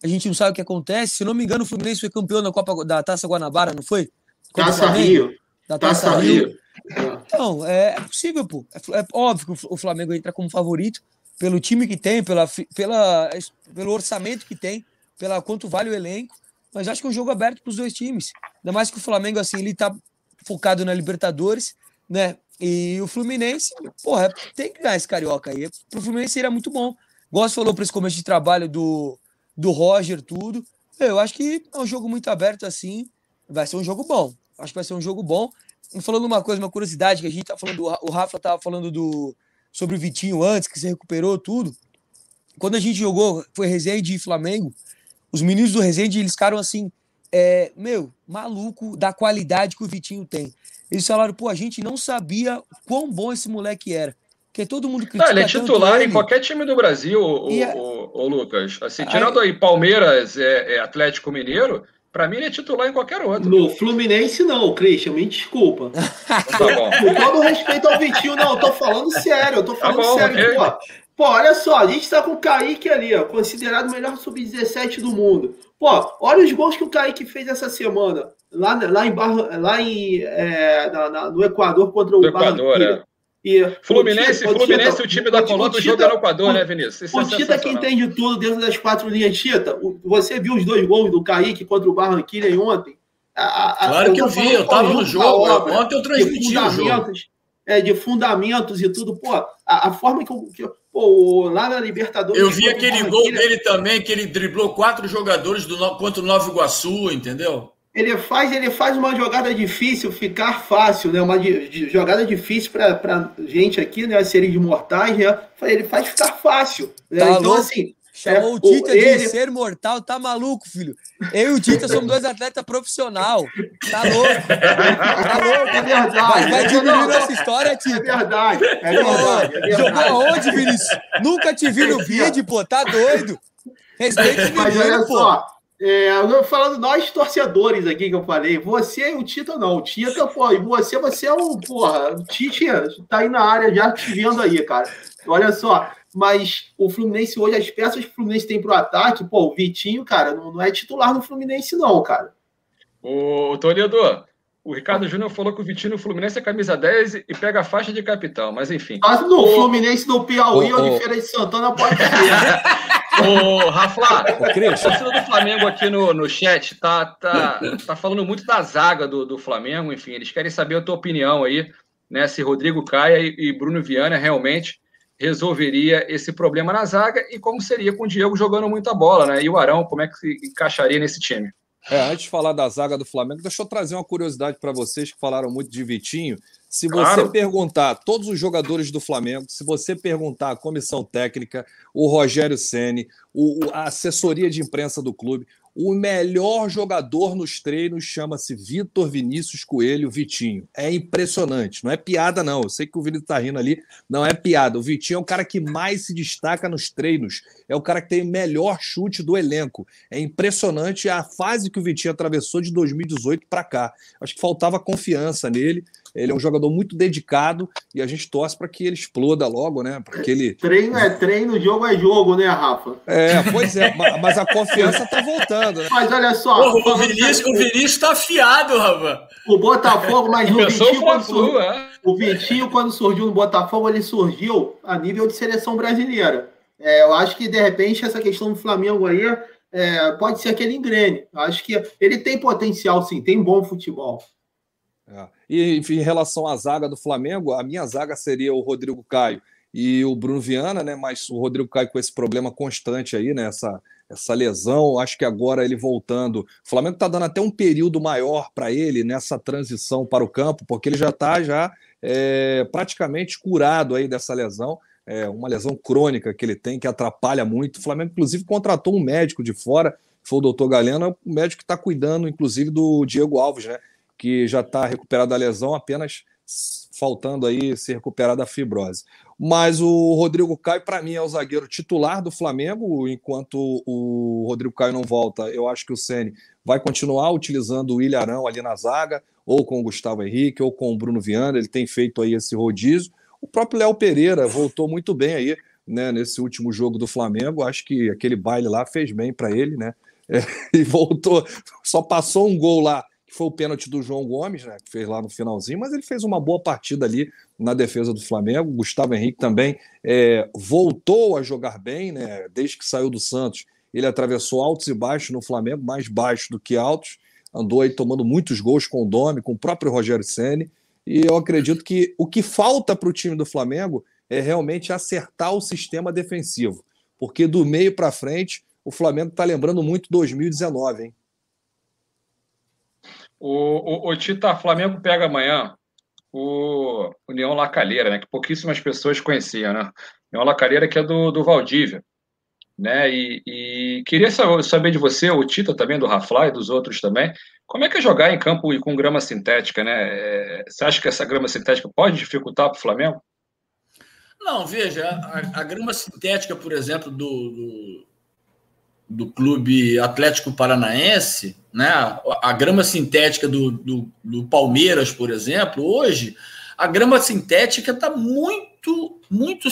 a gente não sabe o que acontece. Se não me engano, o Fluminense foi campeão da Copa da Taça Guanabara, não foi? Taça Rio. Da Taça, Taça Rio. Rio. Então, é, é possível, pô. É, é, óbvio que o Flamengo entra como favorito pelo time que tem, pela, pela, pelo orçamento que tem, pela quanto vale o elenco. Mas acho que é um jogo aberto para os dois times. Ainda mais que o Flamengo, assim, ele tá focado na Libertadores, né? E o Fluminense, porra, tem que ganhar esse carioca aí. Pro Fluminense seria muito bom. Gosto falou para esse começo de trabalho do, do Roger, tudo. Eu acho que é um jogo muito aberto assim. Vai ser um jogo bom. Acho que vai ser um jogo bom. E falando uma coisa, uma curiosidade, que a gente tá falando, o Rafa tava falando do, sobre o Vitinho antes, que se recuperou tudo. Quando a gente jogou, foi Resende e Flamengo, os meninos do Resende, eles ficaram assim, é, meu, maluco da qualidade que o Vitinho tem. Eles falaram, pô, a gente não sabia quão bom esse moleque era. Porque todo mundo critica. Não, ele é titular ele. em qualquer time do Brasil, o, a... o, o, Lucas. Assim, tirando aí, aí Palmeiras, é, é Atlético Mineiro, para mim ele é titular em qualquer outro. No Fluminense, não, Christian, me desculpa. tá bom. Com todo respeito ao Vitinho, não, eu tô falando sério, eu tô tá falando tá bom, sério. Okay. Pô, pô, olha só, a gente tá com o Kaique ali, ó, considerado o melhor sub-17 do mundo. Pô, olha os gols que o Kaique fez essa semana lá, lá em, Barra, lá em é, na, na, no Equador contra o do Equador, é. E, Fluminense, o Fluminense, o time da Colômbia joga no Equador, né, Vinícius? Isso o é Tita que entende tudo dentro das quatro linhas, Tita. Você viu os dois gols do Kaique contra o Barranquilla ontem? A, a, claro que eu vi, eu estava no jogo. Ontem eu transmiti o jogo. É, de fundamentos e tudo. Pô, a, a forma que, eu, que pô, lá na Libertadores. Eu vi aquele gol dele também, que ele driblou quatro jogadores do, contra o Nova Iguaçu, entendeu? ele faz, ele faz uma jogada difícil ficar fácil, né? Uma de, de, jogada difícil para gente aqui, né? Seres de mortais, né? Ele faz ficar fácil. Né? Tá então, louco. assim. Chamou é, o Tita de ele... ser mortal, tá maluco, filho. Eu e o Tita somos dois atletas profissional. Tá louco. Tá louco. É verdade. Vai, vai diminuir nossa história, Tita. É verdade. É verdade, é verdade. Jogou aonde, Vinícius? Nunca te vi no vídeo, pô. Tá doido. Respeite o menino, pô. Só, é, falando nós torcedores aqui que eu falei, você e o Tita não. O Tita, pô, e você, você é um, porra, o Tite tá aí na área já te vendo aí, cara. Olha só, mas o Fluminense hoje, as peças que o Fluminense tem pro ataque, pô, o Vitinho, cara, não, não é titular no Fluminense, não, cara. Ô, Toledo, o Ricardo Júnior falou que o Vitinho no Fluminense é camisa 10 e pega a faixa de capitão, mas enfim. Mas no o... Fluminense do Piauí ou de Feira de Santana pode ser. Ô, Rafa, o torcida do Flamengo aqui no, no chat tá, tá, tá falando muito da zaga do, do Flamengo, enfim, eles querem saber a tua opinião aí, né? Se Rodrigo Caia e, e Bruno Viana realmente resolveria esse problema na zaga e como seria com o Diego jogando muita bola, né? E o Arão, como é que se encaixaria nesse time? É, antes de falar da zaga do Flamengo, deixa eu trazer uma curiosidade para vocês que falaram muito de Vitinho. Se você claro. perguntar todos os jogadores do Flamengo, se você perguntar a comissão técnica, o Rogério Ceni, a assessoria de imprensa do clube, o melhor jogador nos treinos chama-se Vitor Vinícius Coelho Vitinho. É impressionante, não é piada, não. Eu sei que o Vinícius tá rindo ali, não é piada. O Vitinho é o cara que mais se destaca nos treinos, é o cara que tem o melhor chute do elenco. É impressionante a fase que o Vitinho atravessou de 2018 para cá. Acho que faltava confiança nele. Ele é um jogador muito dedicado e a gente torce para que ele exploda logo, né? Para que ele treino é treino, jogo é jogo, né, Rafa? É, pois é, mas a confiança tá voltando. Né? Mas olha só, Porra, o Vinícius, o Vinícius tá afiado, Rafa. O Botafogo, mas o Vitinho, quando surgiu, é? o Vitinho quando surgiu no Botafogo, ele surgiu a nível de seleção brasileira. É, eu acho que de repente essa questão do Flamengo aí é, pode ser aquele engrene. Eu acho que ele tem potencial, sim, tem bom futebol. É. E em relação à zaga do Flamengo, a minha zaga seria o Rodrigo Caio e o Bruno Viana, né? Mas o Rodrigo Caio com esse problema constante aí, né? Essa, essa lesão, acho que agora ele voltando. O Flamengo está dando até um período maior para ele nessa transição para o campo, porque ele já está já é, praticamente curado aí dessa lesão. É uma lesão crônica que ele tem, que atrapalha muito. O Flamengo, inclusive, contratou um médico de fora, foi o doutor Galeno, é o médico que está cuidando, inclusive, do Diego Alves, né? Que já está recuperado da lesão, apenas faltando aí se recuperar da fibrose. Mas o Rodrigo Caio, para mim, é o zagueiro titular do Flamengo. Enquanto o Rodrigo Caio não volta, eu acho que o Ceni vai continuar utilizando o Ilharão ali na zaga, ou com o Gustavo Henrique, ou com o Bruno Viana. Ele tem feito aí esse rodízio. O próprio Léo Pereira voltou muito bem aí, né, nesse último jogo do Flamengo. Acho que aquele baile lá fez bem para ele, né? É, e voltou, só passou um gol lá foi o pênalti do João Gomes, né, que fez lá no finalzinho, mas ele fez uma boa partida ali na defesa do Flamengo. Gustavo Henrique também é, voltou a jogar bem, né, desde que saiu do Santos. Ele atravessou altos e baixos no Flamengo, mais baixos do que altos. Andou aí tomando muitos gols com o Domi, com o próprio Rogério Ceni. E eu acredito que o que falta para o time do Flamengo é realmente acertar o sistema defensivo. Porque do meio para frente, o Flamengo está lembrando muito 2019, hein? O, o, o Tita Flamengo pega amanhã o União Lacalheira, né? Que pouquíssimas pessoas conheciam, né? União Lacalheira que é do, do Valdívia, né? E, e queria saber de você, o Tita também, do Rafla e dos outros também, como é que é jogar em campo e com grama sintética, né? É, você acha que essa grama sintética pode dificultar para o Flamengo? Não, veja, a, a, grama sintética, por exemplo, do, do do Clube Atlético Paranaense, né? a grama sintética do, do, do Palmeiras, por exemplo, hoje, a grama sintética está muito, muito,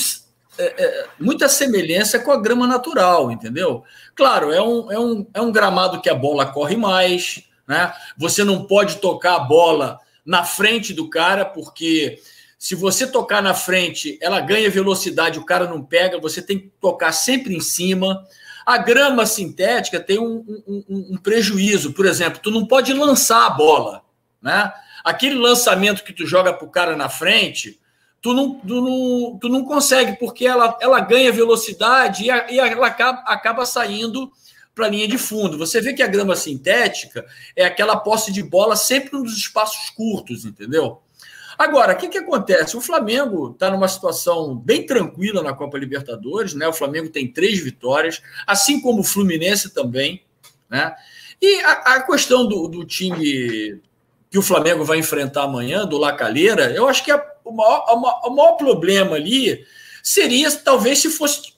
é, é, muita semelhança com a grama natural, entendeu? Claro, é um, é um, é um gramado que a bola corre mais, né? Você não pode tocar a bola na frente do cara, porque se você tocar na frente, ela ganha velocidade, o cara não pega, você tem que tocar sempre em cima. A grama sintética tem um, um, um, prejuízo, por exemplo, tu não pode lançar a bola, né? Aquele lançamento que tu joga para o cara na frente, tu não, tu não, tu não consegue, porque ela, ela ganha velocidade e, a, e ela acaba, acaba saindo para a linha de fundo. Você vê que a grama sintética é aquela posse de bola sempre nos espaços curtos, entendeu? Agora, o que, que acontece? O Flamengo está numa situação bem tranquila na Copa Libertadores, né? O Flamengo tem três vitórias, assim como o Fluminense também, né? E a, a questão do, do, time que o Flamengo vai enfrentar amanhã, do Lacalheira, eu acho que a, o, maior, a, o maior problema ali seria talvez se fosse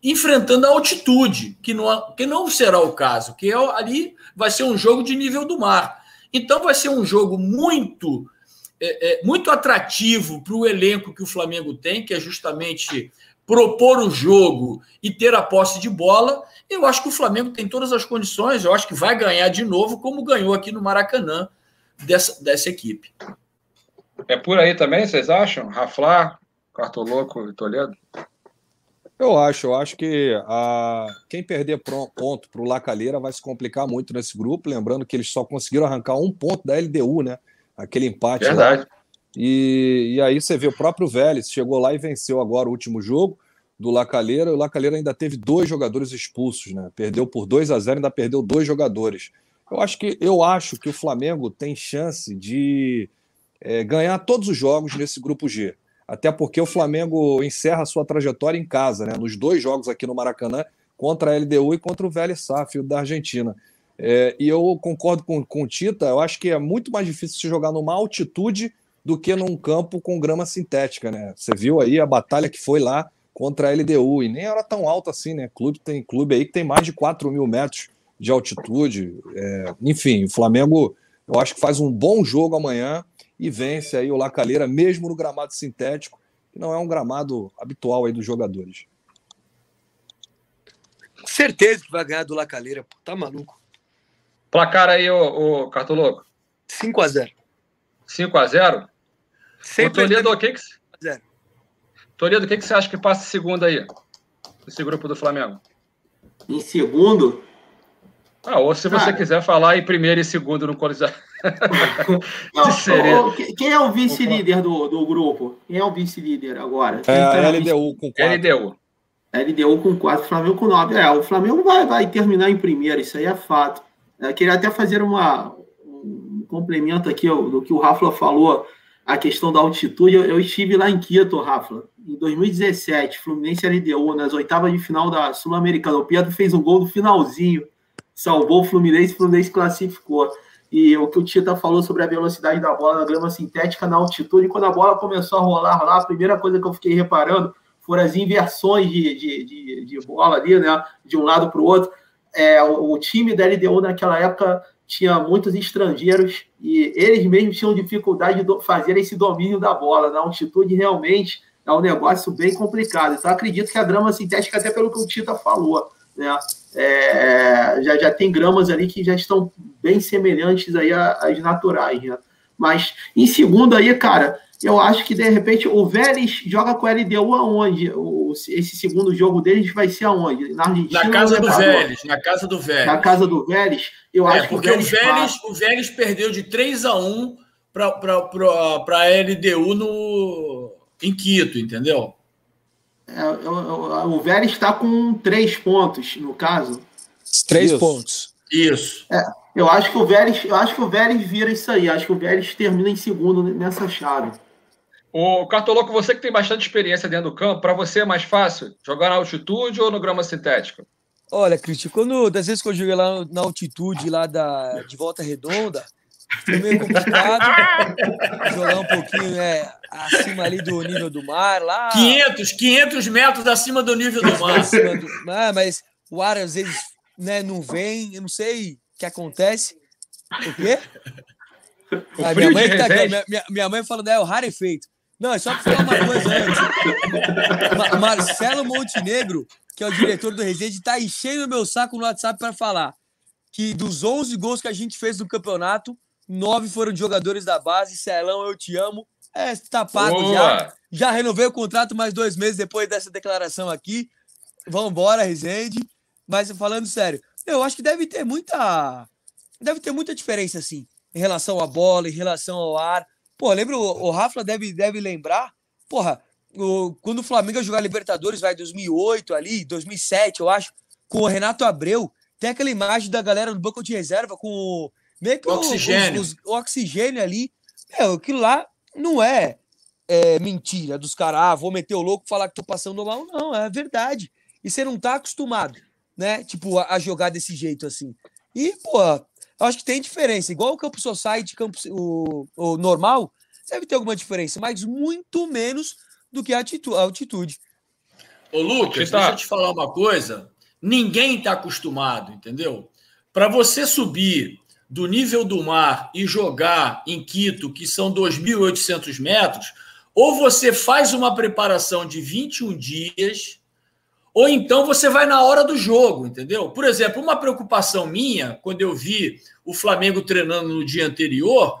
enfrentando a altitude, que não, que não será o caso, que é, ali vai ser um jogo de nível do mar. Então vai ser um jogo muito é, é, muito atrativo para o elenco que o Flamengo tem, que é justamente propor o jogo e ter a posse de bola. Eu acho que o Flamengo tem todas as condições, eu acho que vai ganhar de novo, como ganhou aqui no Maracanã dessa, dessa equipe. É por aí também, vocês acham? Raflá, Cartoloco e Toledo? Eu acho, eu acho que a... quem perder ponto para o Lacalheira vai se complicar muito nesse grupo, lembrando que eles só conseguiram arrancar um ponto da LDU, né? Aquele empate Verdade. lá. E, e aí você vê o próprio Vélez chegou lá e venceu agora o último jogo do Lacalheira. O Lacalheira ainda teve dois jogadores expulsos, né? Perdeu por 2 a 0 ainda perdeu dois jogadores. Eu acho que eu acho que o Flamengo tem chance de é, ganhar todos os jogos nesse grupo G. Até porque o Flamengo encerra sua trajetória em casa, né? Nos dois jogos aqui no Maracanã, contra a LDU e contra o Vélez Safio da Argentina. É, e eu concordo com, com o Tita, eu acho que é muito mais difícil se jogar numa altitude do que num campo com grama sintética, né? Você viu aí a batalha que foi lá contra a LDU, e nem era tão alta assim, né? Clube tem clube aí que tem mais de 4 mil metros de altitude. É, enfim, o Flamengo eu acho que faz um bom jogo amanhã e vence aí o Lacalheira, mesmo no gramado sintético, que não é um gramado habitual aí dos jogadores. Certeza que vai ganhar do Lacalheira, pô, tá maluco. Placar aí, o, o Cartoloco. 5x0. 5x0? Sempre o Toledo, o que que... 0. Toledo, o que, que você acha que passa segunda aí? Esse grupo do Flamengo? Em segundo, ah, ou se você quiser falar em primeiro e segundo no Coliseu. Não, seria? ô, que- quem é o vice-líder do, do grupo? Quem é o vice-líder agora? É Quem tá a na LDU com 4. LDU. LDU com 4, Flamengo com 9. É, o Flamengo vai, vai terminar em primeiro, isso aí é fato. Queria até fazer uma, um complemento aqui ao- do que o Rafa falou, a questão da altitude. Eu, eu estive lá em Quito, Rafa, em 2017, Fluminense LDU, nas oitavas de final da Sul-Americana. O Pedro fez um gol no finalzinho, salvou o Fluminense, o Fluminense classificou. E o que o Tita falou sobre a velocidade da bola na grama sintética, na altitude, quando a bola começou a rolar lá, a primeira coisa que eu fiquei reparando foram as inversões de, de, de, de bola ali, né? De um lado para o outro. É, o, time da LDU naquela época tinha muitos estrangeiros e eles mesmos tinham dificuldade de fazer esse domínio da bola. Na altitude, realmente, é um negócio bem complicado. Então, acredito que a grama sintética, até pelo que o Tita falou, né? É, já, já tem gramas ali que já estão bem semelhantes aí às naturais, né? Mas em segundo aí, cara, eu acho que de repente o Vélez joga com a LDU aonde? O, esse segundo jogo deles vai ser aonde? Na Argentina? Na casa do? Vélez, na casa do Vélez. Na casa do Vélez, eu É, acho porque que o Vélez, passa. o Vélez perdeu de 3 a 1 para a LDU no, em Quito, entendeu? É, eu- eu- o Vélez está com três pontos, no caso. Três Isso. pontos. Isso. Eu acho que o Vélez, eu acho que o Vélez vira isso aí. Acho que o Vélez termina em segundo nessa chave. O Cartoloco, você que tem bastante experiência dentro do campo, para você é mais fácil jogar na altitude ou no grama sintético? Olha, Cristian, quando das vezes que eu joguei lá na altitude lá da, de volta redonda, foi meio complicado jogar um pouquinho né, acima ali do nível do mar, lá 500, 500 metros acima do nível do mar. do ah, mas o ar às vezes né, não vem, eu não sei o que acontece. O quê? O Ah, minha, mãe tá minha, minha- minha mãe falando, é o raro efeito. Não, é só para falar uma coisa antes. Ma- Marcelo Montenegro, que é o diretor do Resende, tá enchendo o meu saco no WhatsApp para falar que dos 11 gols que a gente fez no campeonato, nove foram de jogadores da base. Celão, eu te amo. É, tá pago já. Boa! Já renovei o contrato mais dois meses depois dessa declaração aqui. Vambora, Resende. Mas falando sério, eu acho que deve ter muita. Deve ter muita diferença, assim, em relação à bola, em relação ao ar. Pô, lembra, o, o Rafa deve, deve lembrar, porra, o- quando o Flamengo jogar Libertadores, vai, 2008 ali, 2007, eu acho, com o Renato Abreu, tem aquela imagem da galera do banco de reserva com o- meio que o- Oxigênio. os- os- o oxigênio ali. É, aquilo lá não é, é mentira dos caras, ah, vou meter o louco e falar que tô passando mal. Não, é verdade. E você não tá acostumado, né? Tipo, a, a jogar desse jeito assim. E, pô, eu acho que tem diferença. Igual o campo society, campo, o, o normal, deve ter alguma diferença, mas muito menos do que a altitu- a altitude. Ô, Lucas, Tita. deixa eu te falar uma coisa. Ninguém está acostumado, entendeu? Para você subir do nível do mar e jogar em Quito, que são 2.800 metros, ou você faz uma preparação de 21 dias, ou então você vai na hora do jogo, entendeu? Por exemplo, uma preocupação minha, quando eu vi o Flamengo treinando no dia anterior,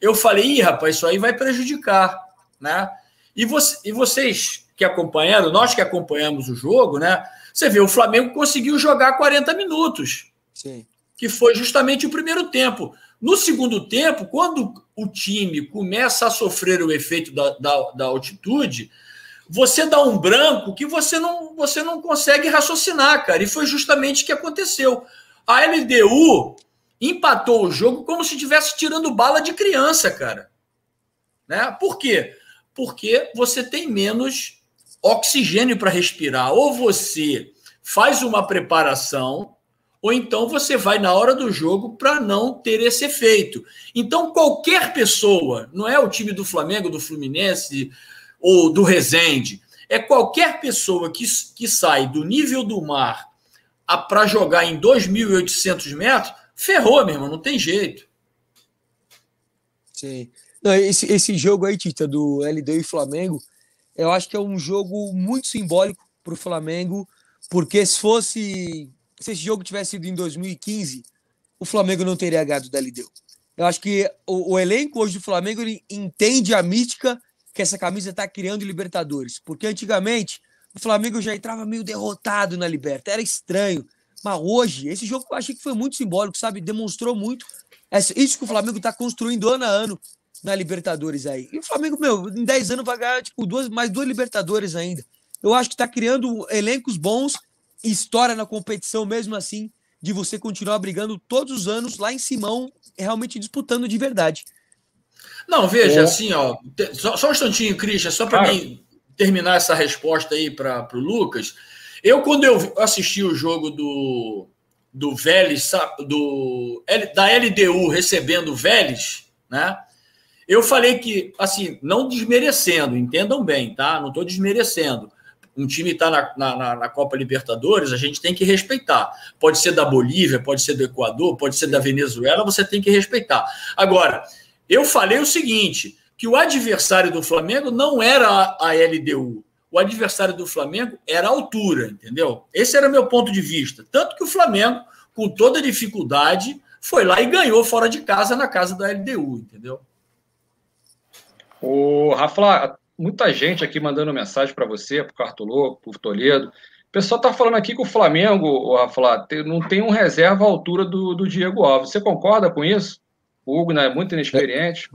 eu falei, ih, rapaz, isso aí vai prejudicar, né? E, você, e vocês que acompanharam, nós que acompanhamos o jogo, né? Você vê, o Flamengo conseguiu jogar 40 minutos, Sim. que foi justamente o primeiro tempo. No segundo tempo, quando o time começa a sofrer o efeito da, da, da altitude, você dá um branco que você não, você não consegue raciocinar, cara. E foi justamente o que aconteceu. A LDU empatou o jogo como se estivesse tirando bala de criança, cara. Né? Por quê? Porque você tem menos oxigênio para respirar. Ou você faz uma preparação, ou então você vai na hora do jogo para não ter esse efeito. Então, qualquer pessoa, não é o time do Flamengo, do Fluminense ou do Resende, é qualquer pessoa que, que sai do nível do mar para jogar em 2.800 metros, ferrou, meu irmão, não tem jeito. Sim. Não, esse, esse jogo aí, Tita, do LD e Flamengo, eu acho que é um jogo muito simbólico para o Flamengo, porque se fosse. Se esse jogo tivesse sido em 2015, o Flamengo não teria ganhado da LDU. Eu acho que o, o elenco hoje do Flamengo entende a mística que essa camisa está criando Libertadores. Porque antigamente o Flamengo já entrava meio derrotado na Liberta, era estranho. Mas hoje, esse jogo eu achei que foi muito simbólico, sabe? Demonstrou muito isso que o Flamengo está construindo ano a ano na Libertadores aí. E o Flamengo, meu, em 10 anos vai ganhar tipo, duas, mais duas Libertadores ainda. Eu acho que está criando elencos bons, história na competição mesmo assim, de você continuar brigando todos os anos lá em Simão, realmente disputando de verdade. Não, veja, assim, ó, só, só um instantinho, Christian, só para mim terminar essa resposta aí para o Lucas. Eu, quando eu assisti o jogo do, do Vélez, do, da LDU recebendo o Vélez, né? Eu falei que, assim, não desmerecendo, entendam bem, tá? Não estou desmerecendo. Um time está na, na, na, Copa Libertadores, a gente tem que respeitar. Pode ser da Bolívia, pode ser do Equador, pode ser da Venezuela, você tem que respeitar. Agora, eu falei o seguinte: que o adversário do Flamengo não era a LDU. O adversário do Flamengo era a altura, entendeu? Esse era meu ponto de vista. Tanto que o Flamengo, com toda dificuldade, foi lá e ganhou fora de casa na casa da LDU, entendeu? O Rafa, muita gente aqui mandando mensagem para você, para o Cartolô, para o Toledo. O pessoal está falando aqui que o Flamengo, o Rafa, não tem um reserva à altura do, do Diego Alves. Você concorda com isso? O Hugo né, é muito inexperiente.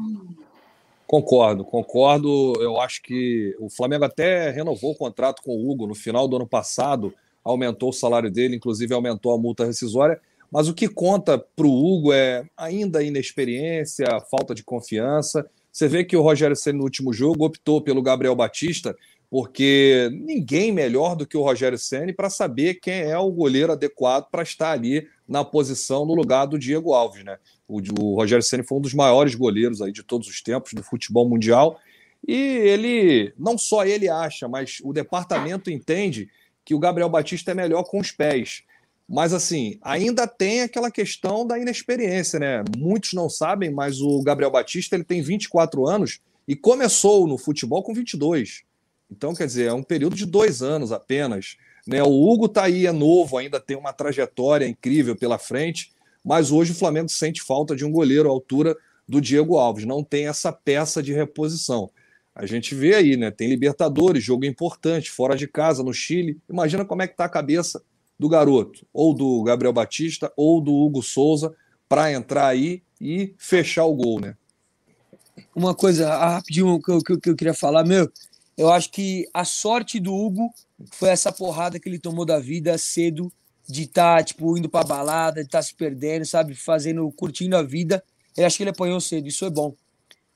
Concordo, concordo. Eu acho que o Flamengo até renovou o contrato com o Hugo no final do ano passado, aumentou o salário dele, inclusive aumentou a multa rescisória. Mas o que conta para o Hugo é ainda a inexperiência, a falta de confiança. Você vê que o Rogério Senna no último jogo optou pelo Gabriel Batista, porque ninguém melhor do que o Rogério Senna para saber quem é o goleiro adequado para estar ali na posição no lugar do Diego Alves, né? O, o Rogério Ceni foi um dos maiores goleiros aí de todos os tempos do futebol mundial. E ele, não só ele acha, mas o departamento entende que o Gabriel Batista é melhor com os pés. Mas assim, ainda tem aquela questão da inexperiência, né? Muitos não sabem, mas o Gabriel Batista ele tem 24 anos e começou no futebol com 22. Então, quer dizer, é um período de dois anos apenas. Né? O Hugo tá aí, é novo, ainda tem uma trajetória incrível pela frente, mas hoje o Flamengo sente falta de um goleiro à altura do Diego Alves, não tem essa peça de reposição. A gente vê aí, né? Tem Libertadores, jogo importante, fora de casa, no Chile. Imagina como é que tá a cabeça do garoto, ou do Gabriel Batista, ou do Hugo Souza, para entrar aí e fechar o gol, né? Uma coisa rapidinho que eu, que eu queria falar, meu, eu acho que a sorte do Hugo foi essa porrada que ele tomou da vida cedo, de estar, tá, tipo, indo pra balada, de estar tá se perdendo, sabe? Fazendo, curtindo a vida. Eu acho que ele apanhou cedo, isso é bom.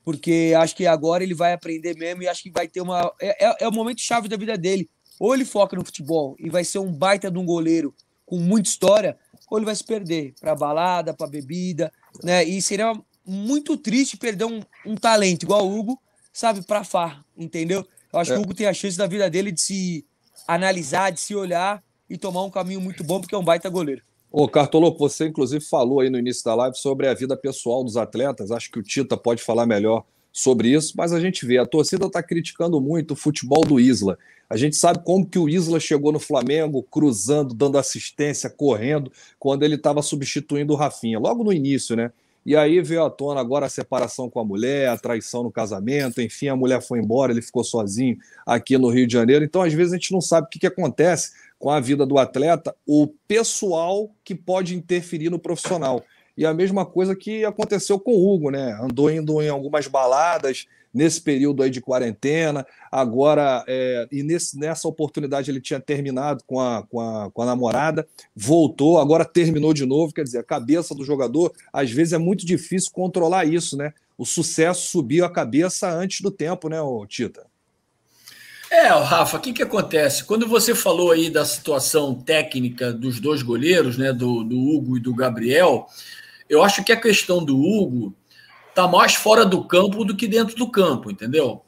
Porque acho que agora ele vai aprender mesmo e acho que vai ter uma. É, é, é o momento chave da vida dele. Ou ele foca no futebol e vai ser um baita de um goleiro com muita história, ou ele vai se perder para balada, para bebida, né? E seria muito triste perder um, um talento igual o Hugo, sabe, para far, entendeu? Eu acho é. que o Hugo tem a chance da vida dele de se analisar, de se olhar e tomar um caminho muito bom, porque é um baita goleiro. Ô, Cartolo, você inclusive falou aí no início da live sobre a vida pessoal dos atletas. Acho que o Tita pode falar melhor sobre isso, mas a gente vê, a torcida está criticando muito o futebol do Isla. A gente sabe como que o Isla chegou no Flamengo, cruzando, dando assistência, correndo, quando ele estava substituindo o Rafinha, logo no início, né? E aí veio à tona agora a separação com a mulher, a traição no casamento, enfim, a mulher foi embora, ele ficou sozinho aqui no Rio de Janeiro. Então, às vezes, a gente não sabe o que, que acontece com a vida do atleta, o pessoal que pode interferir no profissional. E a mesma coisa que aconteceu com o Hugo, né? Andou indo em algumas baladas nesse período aí de quarentena. Agora, é, e nesse, nessa oportunidade ele tinha terminado com a, com, a, com a namorada, voltou, agora terminou de novo. Quer dizer, a cabeça do jogador, às vezes é muito difícil controlar isso, né? O sucesso subiu a cabeça antes do tempo, né, Tita? É, Rafa, o que, que acontece? Quando você falou aí da situação técnica dos dois goleiros, né, do, do Hugo e do Gabriel, eu acho que a questão do Hugo está mais fora do campo do que dentro do campo, entendeu?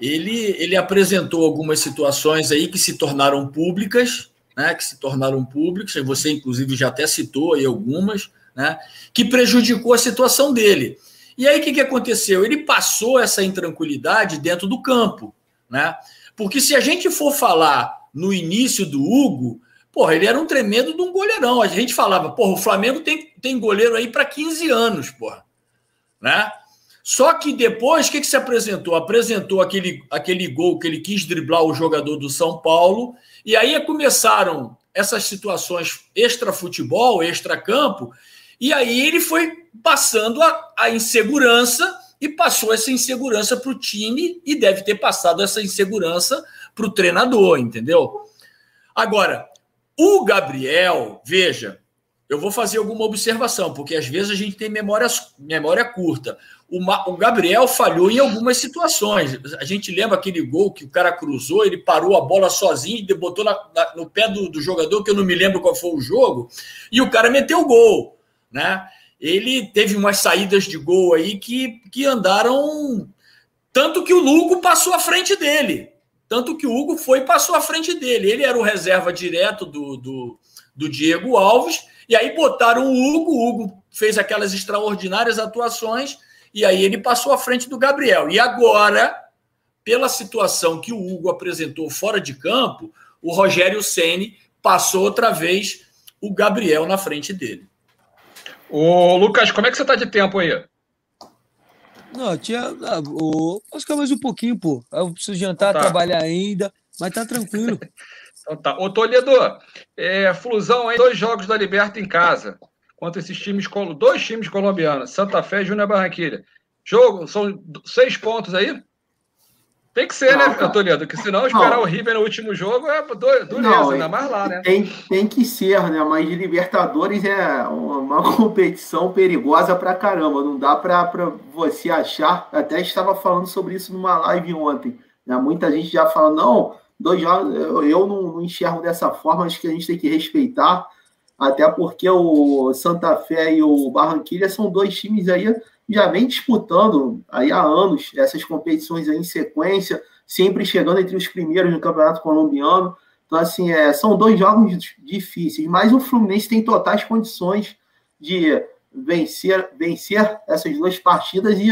Ele, ele apresentou algumas situações aí que se tornaram públicas, né, que se tornaram públicas, você inclusive já até citou aí algumas, né, que prejudicou a situação dele. E aí o que, que aconteceu? Ele passou essa intranquilidade dentro do campo, né? Porque se a gente for falar no início do Hugo, porra, ele era um tremendo de um goleirão. A gente falava, porra, o Flamengo tem, tem goleiro aí para 15 anos, porra. Né? Só que depois, o que, que se apresentou? Apresentou aquele, aquele gol que ele quis driblar o jogador do São Paulo, e aí começaram essas situações extra-futebol, extra-campo, e aí ele foi passando a, a insegurança e passou essa insegurança para o time e deve ter passado essa insegurança para o treinador, entendeu? Agora, o Gabriel, veja, eu vou fazer alguma observação, porque às vezes a gente tem memória, memória curta. O, o, Gabriel falhou em algumas situações. A gente lembra aquele gol que o cara cruzou, ele parou a bola sozinho e botou na, na, no pé do, do, jogador, que eu não me lembro qual foi o jogo, e o cara meteu o gol. Né? ele teve umas saídas de gol aí que, que andaram. Tanto que o Lugo passou à frente dele. Tanto que o Hugo foi e passou à frente dele. Ele era o reserva direto do, do, do Diego Alves. E aí botaram o Hugo. O Hugo fez aquelas extraordinárias atuações. E aí ele passou à frente do Gabriel. E agora, pela situação que o Hugo apresentou fora de campo, o Rogério Ceni passou outra vez o Gabriel na frente dele. Ô, Lucas, como é que você tá de tempo aí? Não, tinha. Ah, o, posso ficar mais um pouquinho, pô. Eu preciso jantar, tá. trabalhar ainda, mas tá tranquilo. então tá. Ô, Toledo, é, Flusão aí, dois jogos da Liberta em casa. Contra esses times, dois times colombianos, Santa Fé e Júnior Barranquilha. Jogo, são seis pontos aí? Tem que ser, né, não, né, Toledo? Porque senão esperar não. o River no último jogo é dureza, não, ainda mais lá, né? Tem, tem que ser, né? Mas Libertadores é uma competição perigosa pra caramba. Não dá pra, pra você achar. Até estava falando sobre isso numa live ontem. Né? Muita gente já fala, não, dois jogos, eu não, não enxergo dessa forma, acho que a gente tem que respeitar. Até porque o Santa Fé e o Barranquilha são dois times aí já vem disputando aí há anos essas competições em sequência, sempre chegando entre os primeiros no Campeonato Colombiano. Então, assim, é, são dois jogos difíceis, mas o Fluminense tem totais condições de vencer, vencer essas duas partidas e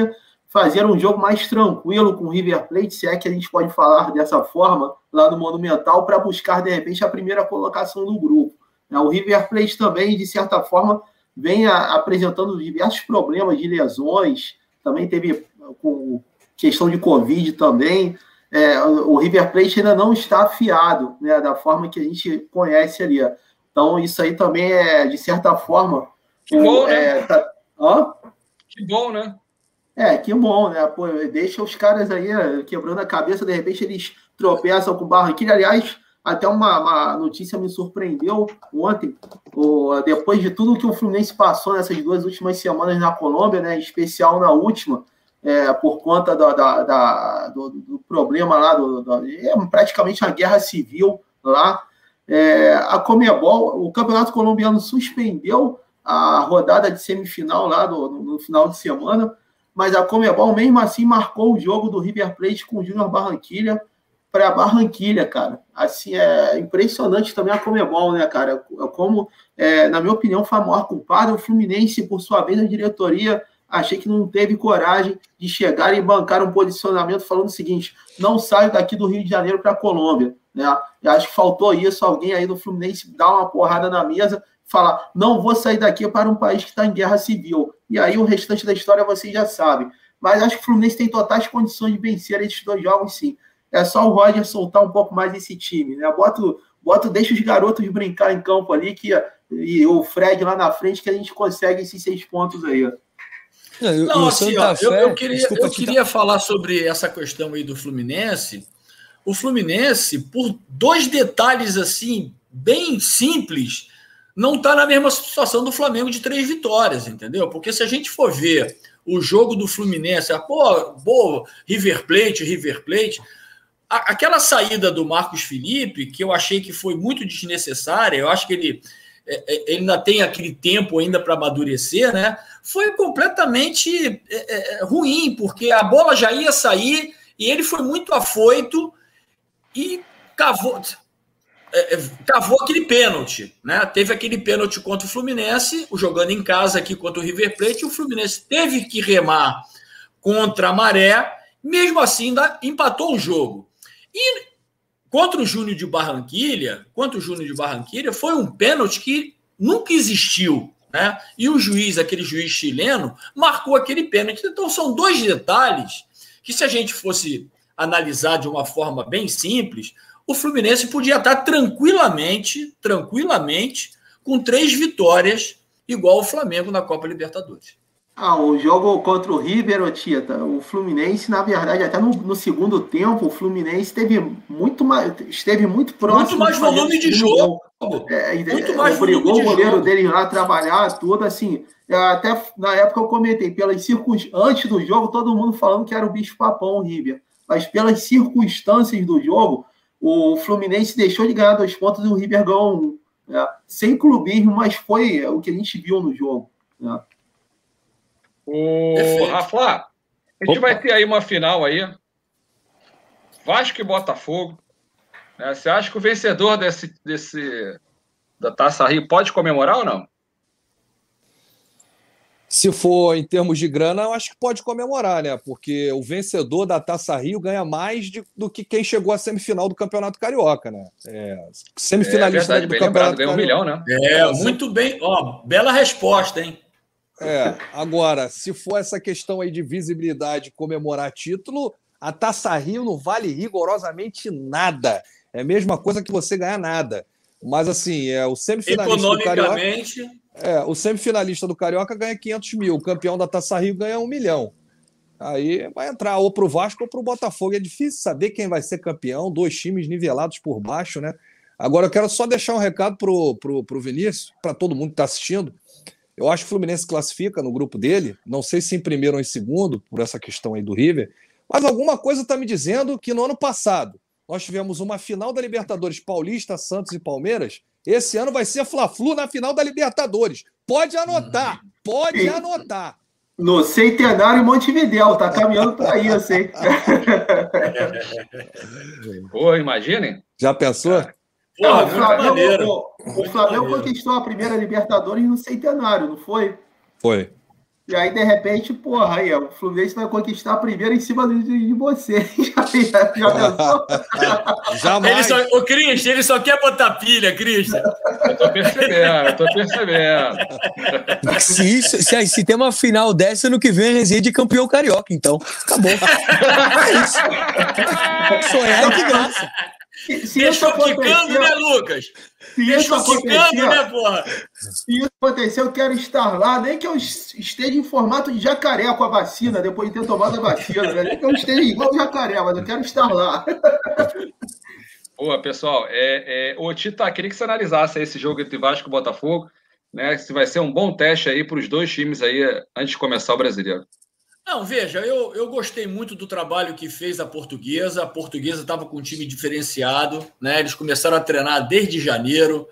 fazer um jogo mais tranquilo com o River Plate, se é que a gente pode falar dessa forma, lá no Monumental, para buscar, de repente, a primeira colocação no grupo. O River Plate também, de certa forma, vem apresentando diversos problemas de lesões, também teve com questão de Covid também. É, o River Plate ainda não está afiado, né, da forma que a gente conhece ali. Então, isso aí também é, de certa forma. Que bom, né? é, né? Tá... Hã? Que bom, né? É, que bom, né? Pô, deixa os caras aí é, quebrando a cabeça, de repente eles tropeçam com Barranquilla. Aliás, até uma, uma, notícia me surpreendeu ontem, o, depois de tudo que o Fluminense passou nessas duas últimas semanas na Colômbia, né, em especial na última, é, por conta da, da, da, do, do, problema lá, do, do, é praticamente uma guerra civil lá. É, a Comebol, o Campeonato Colombiano suspendeu a rodada de semifinal lá no final de semana, mas a Comebol mesmo assim marcou o jogo do River Plate com o Júnior Barranquilha para Barranquilha, cara. Assim, é impressionante também a Comebol, né, cara? Como, é, na minha opinião, foi a maior culpada. O Fluminense, por sua vez, a diretoria, achei que não teve coragem de chegar e bancar um posicionamento falando o seguinte: não saio daqui do Rio de Janeiro para a Colômbia. Né? Eu acho que faltou isso, alguém aí do Fluminense dar uma porrada na mesa falar: não vou sair daqui para um país que está em guerra civil. E aí o restante da história vocês já sabem. Mas acho que o Fluminense tem totais condições de vencer esses dois jogos, sim. É só o Roger soltar um pouco mais esse time, né? Bota o, bota, deixa os garotos brincar em campo ali, que, e o Fred lá na frente, que a gente consegue esses seis pontos aí. Não, Não assim, ó, eu, eu, queria, Desculpa, eu queria falar sobre essa questão aí do Fluminense. O Fluminense, por dois detalhes assim, bem simples, não está na mesma situação do Flamengo de três vitórias, entendeu? Porque se a gente for ver o jogo do Fluminense, a, pô, pô, River Plate, River Plate, a, aquela saída do Marcos Felipe, que eu achei que foi muito desnecessária, eu acho que ele, é, é, ele ainda tem aquele tempo ainda para amadurecer, né? Foi completamente é, é, ruim, porque a bola já ia sair e ele foi muito afoito e cavou é, é, cavou aquele pênalti, né? Teve aquele pênalti contra o Fluminense, jogando em casa aqui contra o River Plate, o Fluminense teve que remar contra a maré, mesmo assim empatou o jogo. E contra o Júnior de Barranquilha, contra o Júnior de Barranquilha, foi um pênalti que nunca existiu, né? E o juiz, aquele juiz chileno, marcou aquele pênalti. Então são dois detalhes que se a gente fosse analisar de uma forma bem simples, o Fluminense podia estar tranquilamente, tranquilamente, com três vitórias, igual o Flamengo na Copa Libertadores. Ah, o jogo contra o River, Tita, o Fluminense, na verdade, até no, no, segundo tempo, o Fluminense teve muito mais, esteve muito próximo. Muito mais volume de jogo. É, muito mais obrigou volume o goleiro jogo. dele lá a trabalhar, tudo assim. Até na época eu comentei, pelas circunstâncias, antes do jogo, todo mundo falando que era o bicho papão, o River. Mas pelas circunstâncias do jogo, o Fluminense deixou de ganhar dois pontos e o River ganhou um. Né? Sem clubismo, mas foi o que a gente viu no jogo. Né? O Rafa, a gente Opa. vai ter aí uma final aí. Vasco e Botafogo. Né? Você acha que o vencedor desse, desse da Taça Rio pode comemorar ou não? Se for em termos de grana, eu acho que pode comemorar, né? Porque o vencedor da Taça Rio ganha mais de, do que quem chegou à semifinal do Campeonato Carioca, né? É, semifinalista é verdade, do Campeonato Carioca. um milhão, né? É, muito bem. Ó, bela resposta, hein? É, agora, se for essa questão aí de visibilidade, comemorar título, a Taça Rio não vale rigorosamente nada. É a mesma coisa que você ganhar nada. Mas, assim, é o semifinalista do Carioca... É, o semifinalista do Carioca ganha 500 mil, o campeão da Taça Rio ganha um milhão. Aí vai entrar ou para o Vasco ou para o Botafogo. É difícil saber quem vai ser campeão, dois times nivelados por baixo, né? Agora eu quero só deixar um recado pro, pro, pro Vinícius, para todo mundo que está assistindo. Eu acho que o Fluminense classifica no grupo dele, não sei se em primeiro ou em segundo, por essa questão aí do River, mas alguma coisa está me dizendo que no ano passado nós tivemos uma final da Libertadores Paulista, Santos e Palmeiras, esse ano vai ser Fla-Flu na final da Libertadores. Pode anotar, pode Sim. anotar. No Centenário Montevidéu, tá caminhando para isso, hein? Pô, imaginem. Já pensou? Não, o Flamengo, o, o Flamengo conquistou a primeira Libertadores no Centenário, não foi? Foi. E aí, de repente, porra, aí, o Fluminense vai conquistar a primeira em cima de, de você. Já, já pensou? Jamais. Ele só, o Christian, ele só quer botar pilha, Christian. Eu tô percebendo, eu tô percebendo. Se, isso, se, se tem uma final dessa, ano que vem, Resende campeão carioca, então. Acabou. É isso. Sonhar que graça. Se Deixou quicando, né, Lucas? Se Deixou quicando, né, porra? Se isso acontecer, eu quero estar lá, nem que eu esteja em formato de jacaré com a vacina, depois de ter tomado a vacina, né? nem que eu esteja igual jacaré, mas eu quero estar lá. Boa, pessoal. É, é, o Tita, queria que você analisasse esse jogo entre Vasco e Botafogo, né? Se vai ser um bom teste aí para os dois times aí antes de começar o brasileiro. Não, veja, eu, eu gostei muito do trabalho que fez a portuguesa. A portuguesa estava com um time diferenciado, né? Eles começaram a treinar desde janeiro.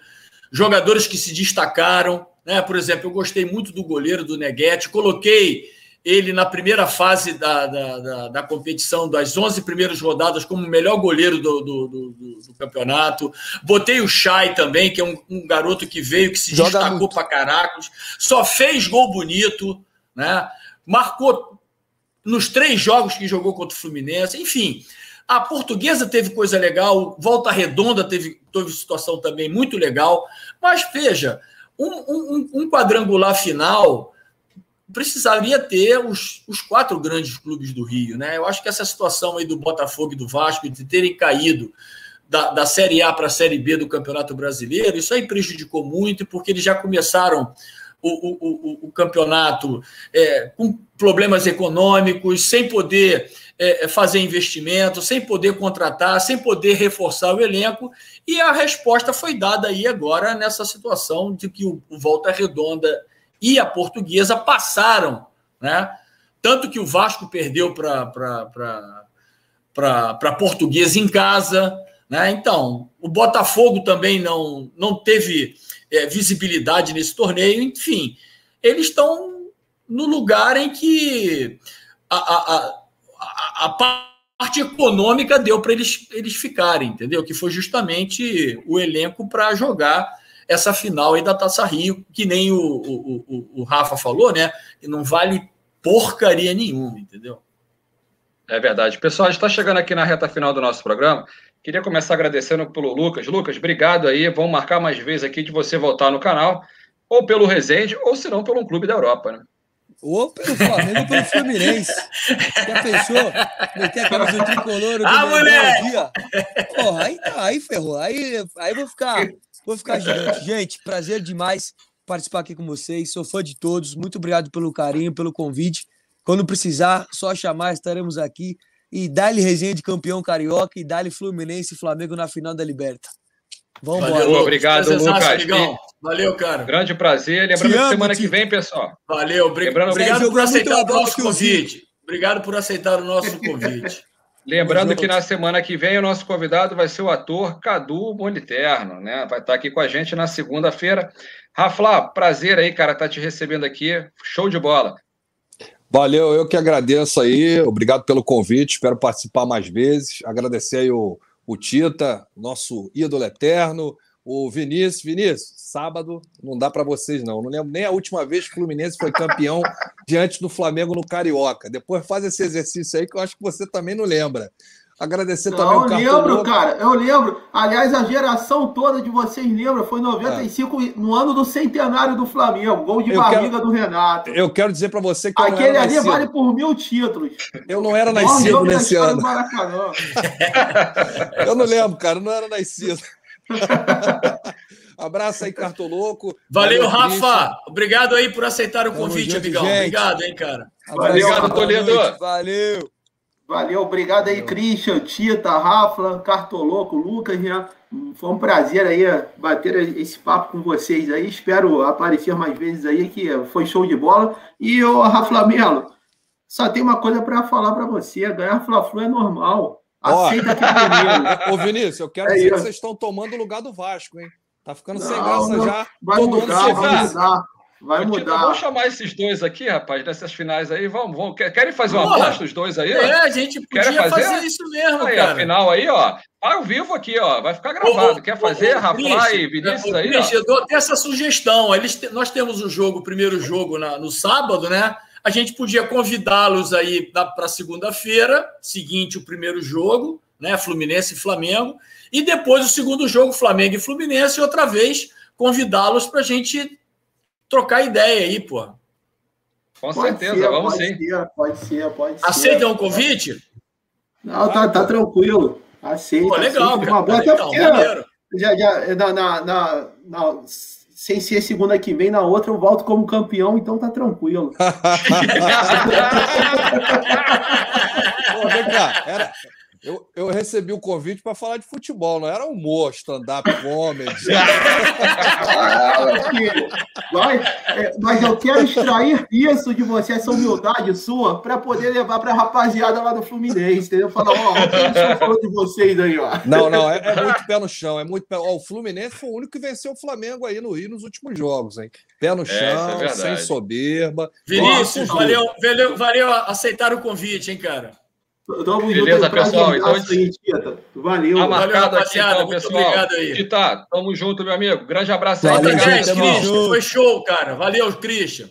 Jogadores que se destacaram, né? Por exemplo, eu gostei muito do goleiro do Neguete. Coloquei ele na primeira fase da, da, da, da, competição, das 11 primeiras rodadas, como o melhor goleiro do, do, do, do campeonato. Botei o Chay também, que é um, um garoto que veio, que se Joga destacou para caracos. Só fez gol bonito, né? Marcou nos três jogos que jogou contra o Fluminense, enfim. A portuguesa teve coisa legal, Volta Redonda teve, teve situação também muito legal, mas veja, um, um, um quadrangular final precisaria ter os, os quatro grandes clubes do Rio, né? Eu acho que essa situação aí do Botafogo e do Vasco de terem caído da, da Série A para a Série B do Campeonato Brasileiro, isso aí prejudicou muito, porque eles já começaram o, o, o, campeonato é, com problemas econômicos, sem poder é, fazer investimento, sem poder contratar, sem poder reforçar o elenco, e a resposta foi dada aí agora nessa situação de que o, Volta Redonda e a Portuguesa passaram, né? Tanto que o Vasco perdeu para para Portuguesa em casa, né? Então, o Botafogo também não, não teve é, visibilidade nesse torneio. Enfim, eles estão no lugar em que a, a, a, a parte econômica deu para eles, eles ficarem, entendeu? Que foi justamente o elenco para jogar essa final aí da Taça Rio, que nem o, o, o, o Rafa falou, né? Que não vale porcaria nenhuma, entendeu? É verdade. Pessoal, a gente está chegando aqui na reta final do nosso programa. Queria começar agradecendo pelo Lucas. Lucas, obrigado aí. Vamos marcar mais vezes aqui de você voltar no canal, ou pelo Resende, ou se não, pelo um clube da Europa, né? Ou pelo Flamengo ou pelo Fluminense. Já pensou? Meter a camisa tricolor ah, moleque! Porra, aí, tá, aí ferrou. Aí, aí vou ficar, vou ficar gigante. Gente, prazer demais participar aqui com vocês. Sou fã de todos. Muito obrigado pelo carinho, pelo convite. Quando precisar, só chamar, estaremos aqui e dá-lhe resenha de campeão carioca e dá-lhe Fluminense e Flamengo na final da Liberta. Vamos embora. Obrigado, Lucas. Amigão. Valeu, cara. Grande prazer. Lembrando que semana que vem, pessoal. Valeu. Lembrando, obrigado por aceitar o nosso convite. Obrigado por aceitar o nosso convite. Lembrando que na semana que vem o nosso convidado vai ser o ator Cadu Moliterno, né? Vai estar aqui com a gente na segunda-feira. Rafa, prazer aí, cara, estar tá te recebendo aqui. Show de bola. Valeu, eu que agradeço aí. Obrigado pelo convite. Espero participar mais vezes. Agradecer aí o, o Tita, nosso ídolo eterno, o Vinícius. Vinícius, sábado não dá para vocês, não. Não lembro nem a última vez que o Fluminense foi campeão diante do Flamengo no Carioca. Depois faz esse exercício aí que eu acho que você também não lembra. Agradecer não, também o Eu lembro, cara, eu lembro. Aliás, a geração toda de vocês lembra, foi 95, é. no ano do centenário do Flamengo, gol de eu barriga quero, do Renato. Eu quero dizer para você que Aquele ali nascido. vale por mil títulos. Eu não era nascido nesse ano. eu não lembro, cara, eu não era nascido. Abraço aí, Cartoloco. Valeu, Valeu Rafa. Obrigado aí por aceitar o convite, amigão. Gente. Obrigado, hein, cara. Valeu, Obrigado, Toledo. Valeu. Valeu, obrigado aí, Christian, Tita, Rafa, Cartoloco, Lucas, né? Foi um prazer aí bater esse papo com vocês aí. Espero aparecer mais vezes aí, que foi show de bola. E o Rafa Melo, só tem uma coisa para falar para você: ganhar Fla-Flu é normal. Aceita aqui primeiro. Ô, Vinícius, eu quero é dizer isso. que vocês estão tomando o lugar do Vasco, hein? Tá ficando não, sem graça não, já. Vai Todo mudar, vai mudar. Vai mudar. Vamos chamar esses dois aqui, rapaz, dessas finais aí. Vamos, vamos. Querem fazer uma aposta os dois aí? É, a gente podia fazer? fazer? isso mesmo, aí, cara. A final aí, ó. Ao vivo aqui, ó. Vai ficar gravado. Ô, Quer fazer, Rafa e Vinícius aí? Cris, eu dou até essa sugestão. Eles, nós temos o jogo, o primeiro jogo na, no sábado, né? A gente podia convidá-los aí para segunda-feira, seguinte o primeiro jogo, né? Fluminense e Flamengo. E depois o segundo jogo, Flamengo e Fluminense, e outra vez convidá-los para a gente trocar ideia aí, pô. Com pode certeza, ser, vamos pode sim. Ser, pode ser, pode ser. Aceitam o convite? Não, tá, tá tranquilo. Aceita. Pô, legal, aceita. Uma boa, legal, já, já, na, na, na, na, sem ser segunda que vem, na outra eu volto como campeão, então tá tranquilo. Pô, vem cá, era, eu, eu recebi o convite para falar de futebol, não era humor, stand-up comedy. Vai, é, mas eu quero extrair isso de você, essa humildade sua, para poder levar para a rapaziada lá do Fluminense, entendeu? Falar, ó, oh, o falou de vocês aí, ó. Não, não, é, é muito pé no chão, é muito pé... Ó, o Fluminense foi o único que venceu o Flamengo aí no Rio nos últimos jogos, hein? Pé no é, chão, é sem soberba. Vinícius, valeu, valeu, valeu aceitar o convite, hein, cara? Tamo Beleza, pessoal. Então, aí, Valeu. Tá marcado aqui, então, pessoal. Obrigado aí. Tita, tamo junto, meu amigo. Grande abraço aí. Valeu, gente, Christian. Foi show, cara. Valeu, Christian.